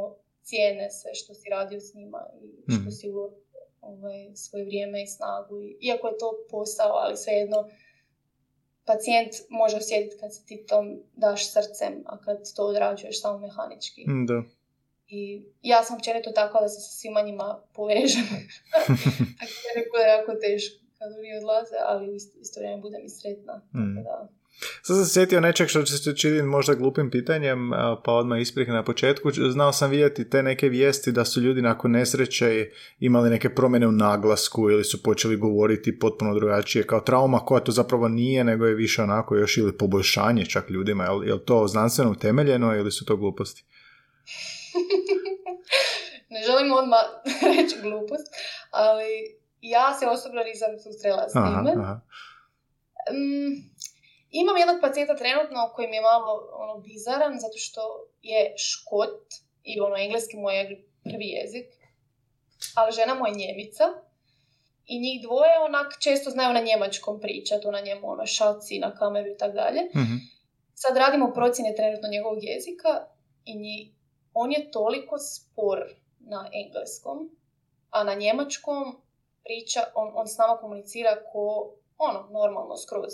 cijene sve što si radio s njima i što mm. si uložio ovaj, svoje vrijeme i snagu. I, iako je to posao, ali svejedno pacijent može osjetiti kad se ti tom daš srcem, a kad to odrađuješ samo mehanički. Mm, da. I ja sam općenito tako da se sa svima njima povežem. tako da je jako teško kad oni odlaze, ali isto, isto vrijeme budem i sretna. Mm. da. Sad sam se sjetio nečeg što će se čini možda glupim pitanjem, pa odmah isprih na početku. Znao sam vidjeti te neke vijesti da su ljudi nakon nesreće imali neke promjene u naglasku ili su počeli govoriti potpuno drugačije kao trauma koja to zapravo nije, nego je više onako još ili poboljšanje čak ljudima. Je li to znanstveno utemeljeno ili su to gluposti? Nažalost želim odmah reći glupost, ali ja se osobno nisam susrela s time. Mm, imam jednog pacijenta trenutno koji mi je malo ono, bizaran, zato što je škot i ono, engleski mu je prvi jezik, ali žena mu je njemica i njih dvoje onak često znaju na njemačkom pričati, na njemu ono šaci na kameru i tako dalje. Mhm. Sad radimo procjene trenutno njegovog jezika i nji, on je toliko spor na engleskom, a na njemačkom priča, on, on s nama komunicira ko ono, normalno skroz.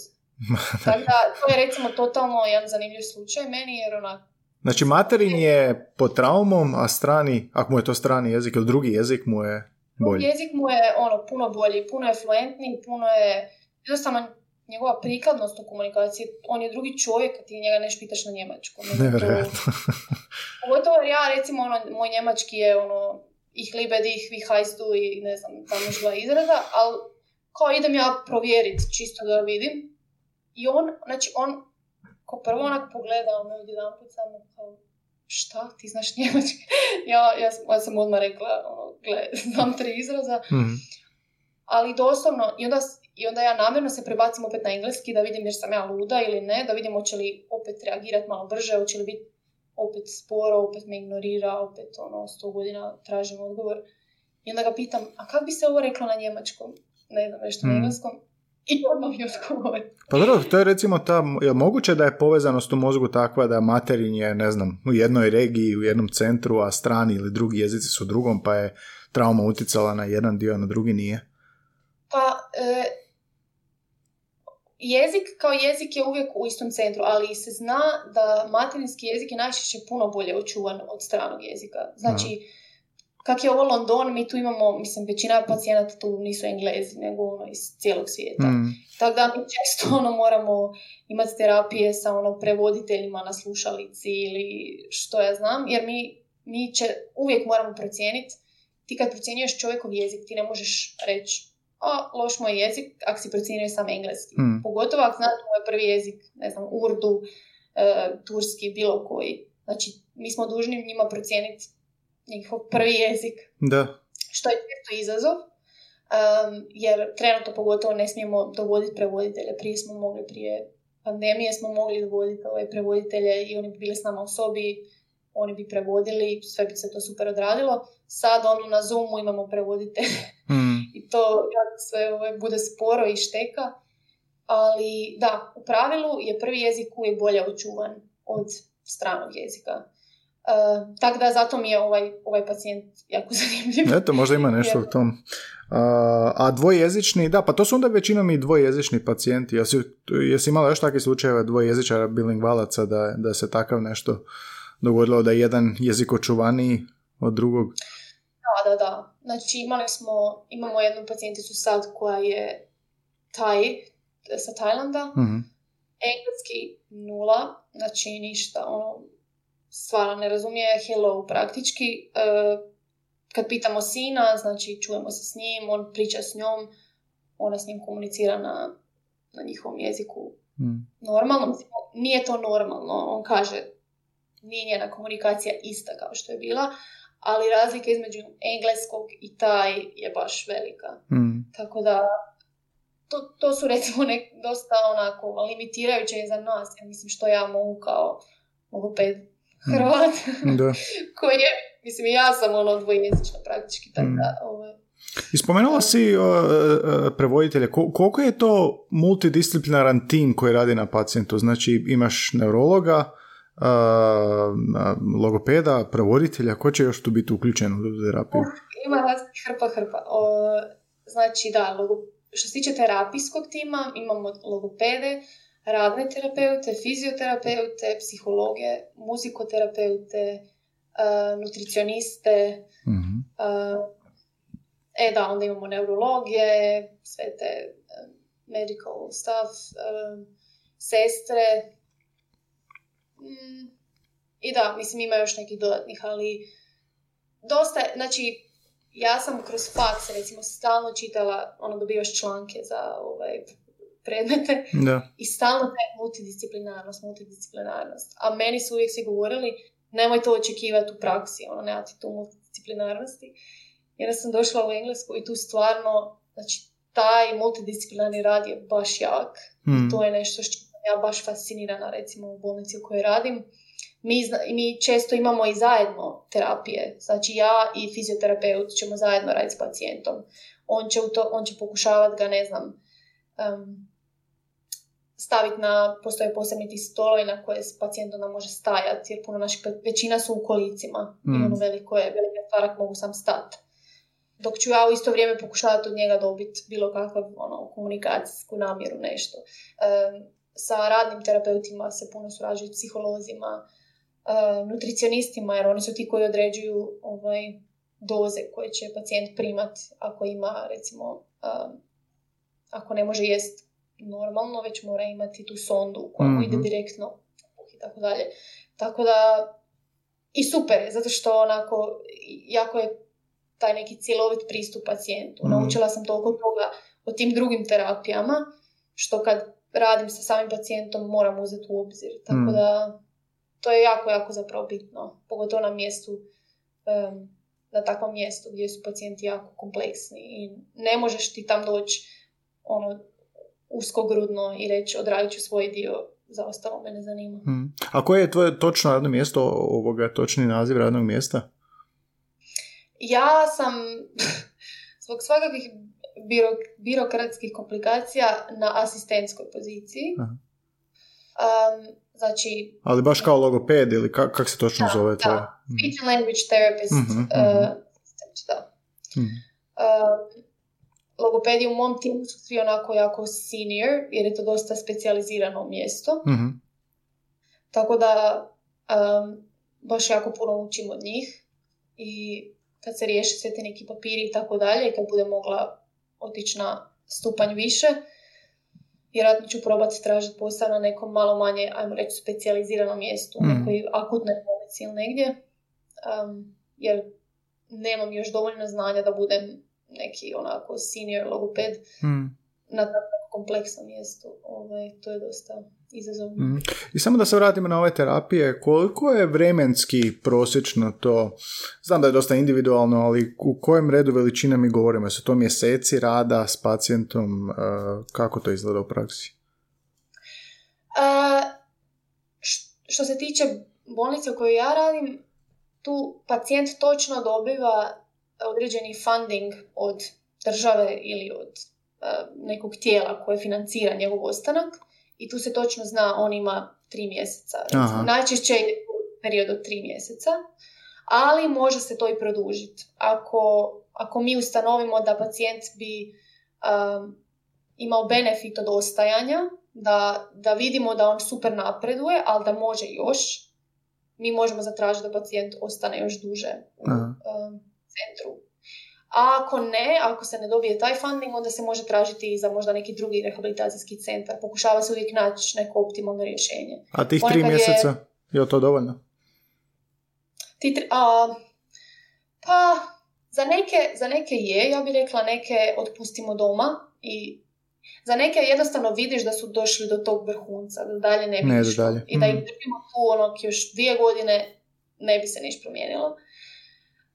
Tako da, to je recimo totalno jedan zanimljiv slučaj meni, jer ona... Znači, materin je pod traumom, a strani, ako mu je to strani jezik ili drugi jezik mu je bolji. Jezik mu je ono, puno bolji, puno je fluentniji, puno je... Jednostavno, njegova prikladnost u komunikaciji, on je drugi čovjek, ti njega ne pitaš na njemačkom. Nevjerojatno. Pogotovo jer ja, recimo, ono, moj njemački je ono, ih liebe dich, wie heißt du i ne znam, tamo izraza, ali kao idem ja provjeriti čisto da vidim. I on, znači on, ko prvo onak pogledao me odjedan put samo kao, šta, ti znaš njemački? ja, ja, sam, ja sam odmah rekla, ono, gle, znam tri izraza. Mhm. Ali doslovno, i onda, i onda ja namjerno se prebacim opet na engleski da vidim jer sam ja luda ili ne, da vidim hoće li opet reagirati malo brže, hoće li biti opet sporo, opet me ignorira, opet ono, sto godina tražim odgovor. I onda ga pitam, a kako bi se ovo reklo na njemačkom? Ne znam, nešto na Mm. engleskom. I odmah mi odgovori. Pa dobro, to je recimo ta, je moguće da je povezanost u mozgu takva da materin je, ne znam, u jednoj regiji, u jednom centru, a strani ili drugi jezici su u drugom, pa je trauma utjecala na jedan dio, a na drugi nije? Pa, e, jezik kao jezik je uvijek u istom centru, ali se zna da materinski jezik je najčešće puno bolje očuvan od stranog jezika. Znači, kak je ovo London, mi tu imamo, mislim, većina pacijenata tu nisu englezi, nego ono iz cijelog svijeta. Mm. Tako da mi često ono, moramo imati terapije sa ono, prevoditeljima na slušalici ili što ja znam, jer mi, mi će, uvijek moramo procijeniti, ti kad procjenjuješ čovjekov jezik, ti ne možeš reći, a loš moj jezik, ako si procijenio sam engleski. Mm. Pogotovo ako znaš moj prvi jezik, ne znam, urdu, e, turski, bilo koji. Znači, mi smo dužni njima procijeniti njihov prvi jezik Da. što je često izazov, um, jer trenutno pogotovo ne smijemo dovoditi prevoditelje. Prije smo mogli, prije pandemije smo mogli dovoditi ove prevoditelje i oni bi bili s nama u sobi, oni bi prevodili, sve bi se to super odradilo. Sad ono na Zoomu imamo prevoditelje Mm. i to jako sve ovaj, bude sporo i šteka. Ali da, u pravilu je prvi jezik uvijek bolje očuvan od stranog jezika. Uh, tako da zato mi je ovaj, ovaj pacijent jako zanimljiv. Eto, možda ima nešto u tom. A, a dvojezični, da, pa to su onda većinom i dvojezični pacijenti. Jesi, jesi imala još takvih slučajeva dvojezičara, bilingvalaca, da, da se takav nešto dogodilo, da je jedan jezik očuvaniji od drugog? Da, da, da. Znači imali smo, imamo jednu pacijenticu sad koja je Taj, sa Tajlanda, Mhm. engleski nula, znači ništa, ono, stvarno ne razumije hello praktički. E, kad pitamo sina, znači čujemo se s njim, on priča s njom, ona s njim komunicira na, na njihovom jeziku Mm. normalno. Nije to normalno, on kaže nije njena komunikacija ista kao što je bila, ali razlika između engleskog i taj je baš velika. Mm. Tako da to, to su recimo nek, dosta onako limitirajuće za nas. Ja mislim što ja mogu kao logoped Hrvat Da. koji je, mislim ja sam ono dvojezična praktički, tako da ovaj, I spomenula si uh, uh, prevoditelje. Ko- koliko je to multidisciplinaran tim koji radi na pacijentu? Znači imaš neurologa, uh, uh, logopeda, prevoditelja, ko će još tu biti uključen u terapiju? ima raznih hrpa hrpa. O, znači da, logo, što se tiče terapijskog tima, imamo logopede, radne terapeute, fizioterapeute, psihologe, muzikoterapeute, uh, nutricioniste, Mhm. uh, e da, onda imamo neurologije, sve te uh, medical stuff, uh, sestre. Mm, I da, mislim ima još nekih dodatnih, ali dosta, znači ja sam kroz faks recimo stalno čitala, ono dobivaš članke za ovaj, predmete Da. i stalno taj multidisciplinarnost, multidisciplinarnost. A meni su uvijek svi govorili, nemoj to očekivati u praksi, ono, nema ti tu multidisciplinarnosti. Jer sam došla u Englesku i tu stvarno, znači, taj multidisciplinarni rad je baš jak. Hmm. To je nešto što ja baš fascinirana recimo u bolnici u kojoj radim. Mi, mi često imamo i zajedno terapije. Znači ja i fizioterapeut ćemo zajedno raditi s pacijentom. On će, to, on će pokušavati ga, ne znam, um, staviti na, postoje posebni ti stolovi na koje pacijent onda može stajati, jer puno naših, većina su u kolicima mm. i ono veliko je, velike stvarak mogu sam stati. Dok ću ja u isto vrijeme pokušavati od njega dobiti bilo kakvu ono, komunikacijsku namjeru, nešto. Um, sa radnim terapeutima se puno surađuju, psiholozima, uh, nutricionistima, jer oni su ti koji određuju ovaj, doze koje će pacijent primat ako ima, recimo, ako ne može jest normalno, već mora imati tu sondu koja mu ide mhm. direktno i tako dalje. Tako da, i super je, zato što onako, jako je taj neki cjelovit pristup pacijentu. mm Naučila sam toliko toga o tim drugim terapijama, što kad radim sa samim pacijentom moram uzeti u obzir. Tako mm. da to je jako, jako zapravo bitno. Pogotovo na mjestu, um, na takvom mjestu gdje su pacijenti jako kompleksni i ne možeš ti tam doći ono, uskogrudno i reći odradit ću svoj dio, za ostalo me ne zanima. Mm. A koje je tvoje točno radno mjesto, ovoga, točni naziv radnog mjesta? Ja sam zbog svakakvih biro, birokratskih komplikacija na asistentskoj poziciji. Um, znači... Ali baš kao logoped ili kak, kak se točno da, zove? Da, mm. speech and language therapist. Mm-hmm, uh, da. Mm. Um, logopedi u mom timu su svi onako jako senior, jer je to dosta specijalizirano mjesto. Mm-hmm. Tako da um, baš jako puno učim od njih i kad se riješe sve te neki papiri i tako dalje i kad budem mogla otići na stupanj više. Vjerojatno ću probati tražiti posao na nekom malo manje, ajmo reći, specijaliziranom mjestu, mm. nekoj akutnoj bolnici ili negdje. Um, jer nemam još dovoljno znanja da budem neki onako senior logoped mm. na tako kompleksnom mjestu. Ovaj, to je dosta izazovno. Mm. I samo da se vratimo na ove terapije, koliko je vremenski prosječno to, znam da je dosta individualno, ali u kojem redu veličina mi govorimo? Su to mjeseci rada s pacijentom? Uh, kako to izgleda u praksi? Uh, što se tiče bolnice u kojoj ja radim, tu pacijent točno dobiva određeni funding od države ili od uh, nekog tijela koje financira njegov ostanak i tu se točno zna on ima tri mjeseca. Najčešće je period od tri mjeseca, ali može se to i produžiti. Ako, ako mi ustanovimo da pacijent bi um, imao benefit od ostajanja, da, da vidimo da on super napreduje, ali da može još, mi možemo zatražiti da pacijent ostane još duže u um, centru. A ako ne, ako se ne dobije taj funding, onda se može tražiti i za možda neki drugi rehabilitacijski centar. Pokušava se uvijek naći neko optimalno rješenje. A tih tri mjeseca, je... je to dovoljno? Ti tri, a, pa, za neke, za neke je, ja bih rekla neke otpustimo doma i za neke jednostavno vidiš da su došli do tog vrhunca, da dalje ne bi ne, dalje. I da ih mhm. držimo tu ono, još dvije godine ne bi se niš promijenilo.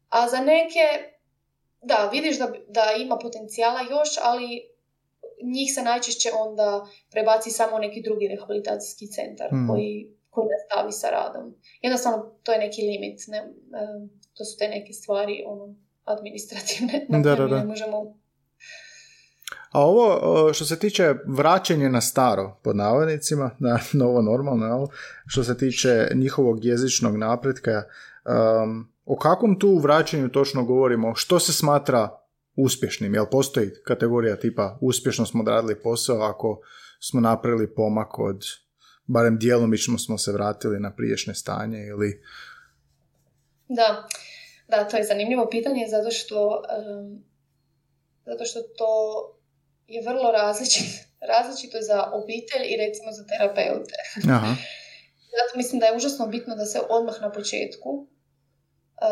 A za neke da, vidiš da, da ima potencijala još, ali njih se najčešće onda prebaci samo neki drugi rehabilitacijski centar mm. koji, koji nastavi sa radom. Jednostavno, to je neki limit. Ne, to su te neke stvari ono, administrativne na da, da, da. ne možemo a ovo što se tiče vraćanja na staro, pod navodnicima, na novo normalno, što se tiče njihovog jezičnog napretka, um, o kakvom tu vraćanju točno govorimo? Što se smatra uspješnim? Jel postoji kategorija tipa uspješno smo odradili posao ako smo napravili pomak od barem djelomično smo se vratili na priješnje stanje ili... Da, da, to je zanimljivo pitanje zato što, um, zato što to je vrlo različito, različito za obitelj i recimo za terapeute. Aha. Zato mislim da je užasno bitno da se odmah na početku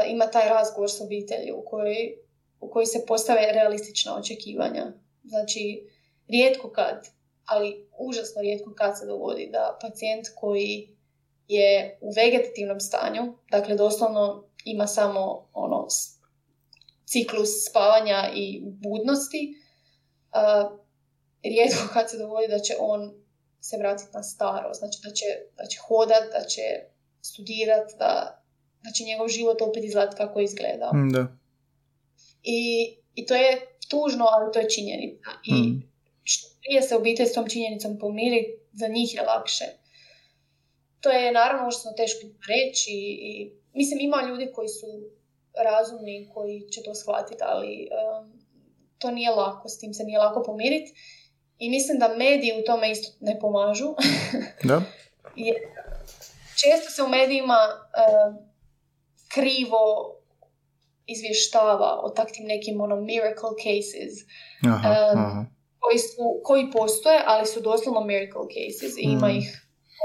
ima taj razgovor s obitelji u kojoj, u kojoj se postave realistična očekivanja. Znači, rijetko kad, ali užasno rijetko kad se dogodi da pacijent koji je u vegetativnom stanju, dakle doslovno ima samo ono ciklus spavanja i budnosti, uh, rijetko kad se dogodi da će on se vratiti na staro, znači da će, da će hodat, da će studirat, da, da će njegov život opet izgledati kako je izgledao. Mm, Da. I, I to je tužno, ali to je činjenica. I Mm. što prije se obitelj s tom činjenicom pomiri, za njih je lakše. To je naravno užasno teško reći i mislim ima ljudi koji su razumni koji će to shvatiti, ali um, to nije lako, s tim se nije lako pomiriti. I mislim da mediji u tome isto ne pomažu. Da? Jer često se u medijima um, krivo izvještava o taktim nekim ono miracle cases Aha, Um, aha. koji, su, koji postoje, ali su doslovno miracle cases i ima Mm. ih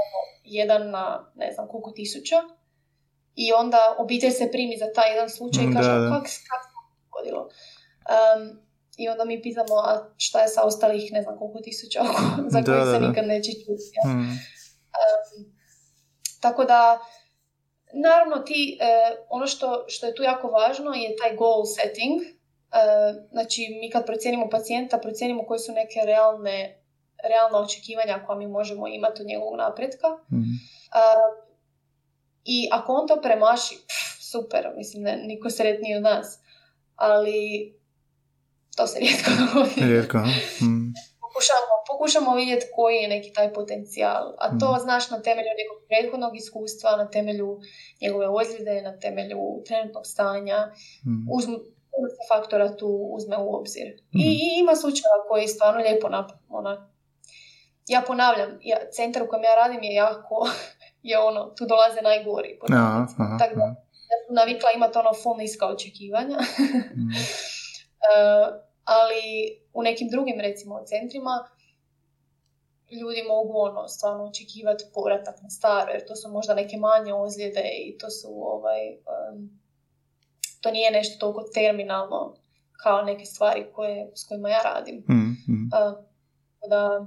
ono, jedan na ne znam koliko tisuća i onda obitelj se primi za taj jedan slučaj Mm, i kaže da, da. kak, kak se dogodilo. Um, I onda mi pitamo a šta je sa ostalih ne znam koliko tisuća za da, se nikad neće čuti. ja. Mm. Tako da, naravno ti, e, ono što, što je tu jako važno je taj goal setting. E, znači, mi kad procijenimo pacijenta, procijenimo koje su neke realne, realna očekivanja koja mi možemo imati od njegovog napretka. Mm. E, I ako on to premaši, pff, super, mislim, ne, niko sretniji od nas. Ali to se rijetko dogodi Rijetko. Mm. Pokušamo, pokušamo vidjeti koji je neki taj potencijal. A to Mhm. znaš na temelju nekog prethodnog iskustva, na temelju njegove ozljede, na temelju trenutnog stanja. Mm. Uzmu, faktora tu uzme u obzir. Mhm. I, I ima slučajeva koji stvarno lijepo nap, ona, ja ponavljam, ja, centar u kojem ja radim je jako, je ono, tu dolaze najgori. Aha, aha, Tako da, ja sam navikla imati ono full niska očekivanja. Mm. Uh, ali u nekim drugim recimo centrima ljudi mogu ono stvarno očekivati povratak na staro jer to su možda neke manje ozljede i to su ovaj um, to nije nešto toliko terminalno kao neke stvari koje, s kojima ja radim. Mm, mm. Uh, da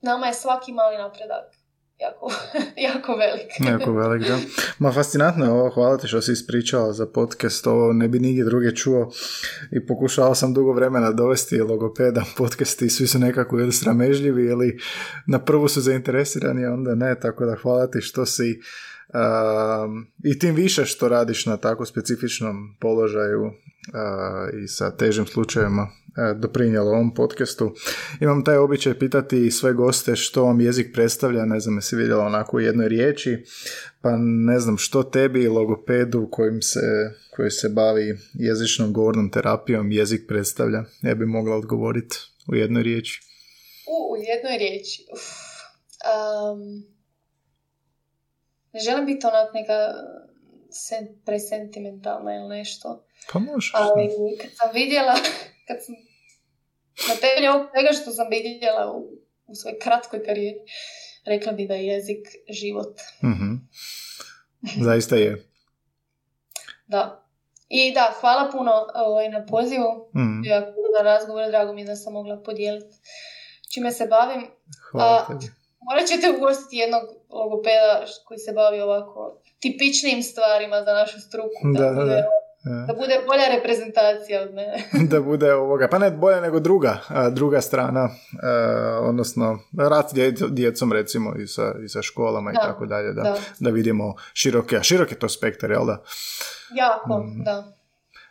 nama je svaki mali napredak jako, jako velik. Jako velik, da. Ma fascinantno je ovo, hvala ti što si ispričala za podcast, ovo ne bi nigdje druge čuo i pokušao sam dugo vremena dovesti logopeda podcasti, svi su nekako ili sramežljivi ili na prvu su zainteresirani, a onda ne, tako da hvala ti što si um, i tim više što radiš na tako specifičnom položaju uh, i sa težim slučajevima doprinijelo ovom podcastu. Imam taj običaj pitati sve goste što vam jezik predstavlja, ne znam jesi vidjela onako u jednoj riječi, pa ne znam što tebi logopedu kojim se, koji se bavi jezičnom govornom terapijom jezik predstavlja. Ja bi mogla odgovoriti u jednoj riječi. U, u jednoj riječi. Uf. Um, ne želim biti onak neka sen, presentimentalna ili nešto. Pa možeš. Ali kad sam vidjela, kad sam na temelju ovog svega što sam vidjela u, u svojoj kratkoj karijeri, rekla bi da je jezik život. Mhm. Zaista je. Da. I da, hvala puno ovaj, na pozivu. Mhm. Jako na razgovor, drago mi je da sam mogla podijeliti čime se bavim. Hvala A- tebi. Morat ćete ugostiti jednog logopeda koji se bavi ovako tipičnim stvarima za našu struku. Da, da, da. Da bude bolja reprezentacija od mene. da bude ovoga, pa ne bolje nego druga, druga strana, a, odnosno rad djecom recimo i sa, i sa školama i Da, tako dalje, da, da. da vidimo široke, a širok je to spektar, jel da? Jako, Mm. da.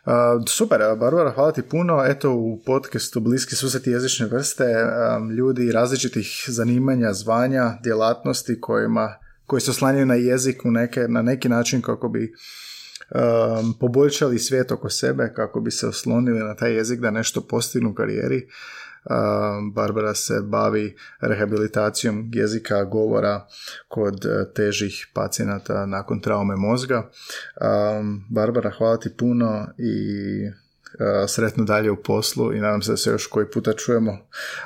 A, super, Barbara, hvala ti puno. Eto u podcastu Bliski susreti jezične vrste a, ljudi različitih zanimanja, zvanja, djelatnosti kojima, koji se oslanjaju na jezik u neke, na neki način kako bi um, poboljšali svijet oko sebe, kako bi se oslonili na taj jezik da nešto postignu u karijeri. Um, Barbara se bavi rehabilitacijom jezika govora kod eh, težih pacijenata nakon traume mozga. Um, Barbara, hvala ti puno i sretno dalje u poslu i nadam se da se još koji puta čujemo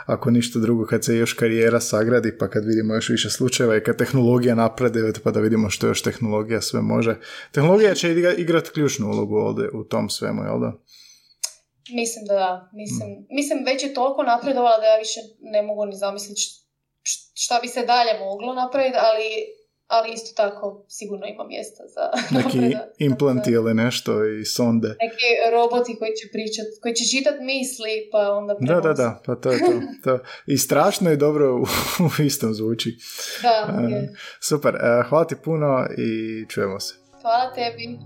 ako ništa drugo kad se još karijera sagradi pa kad vidimo još više slučajeva i kad tehnologija napreduje pa da vidimo što još tehnologija sve može. Tehnologija će igra- igrati ključnu ulogu ovdje u tom svemu, jel da? Mislim da da. Mislim, mislim već je toliko napredovala da ja više ne mogu ni zamisliti šta bi se dalje moglo napraviti, ali ali isto tako sigurno ima mjesta za neki implanti ili nešto i sonde. Neki roboti koji će pričat, koji će čitat misli pa onda Da, da, da, pa to je to. to. I strašno i dobro u, u istom zvuči. Da, je. Super, hvala ti puno i čujemo se. Hvala tebi.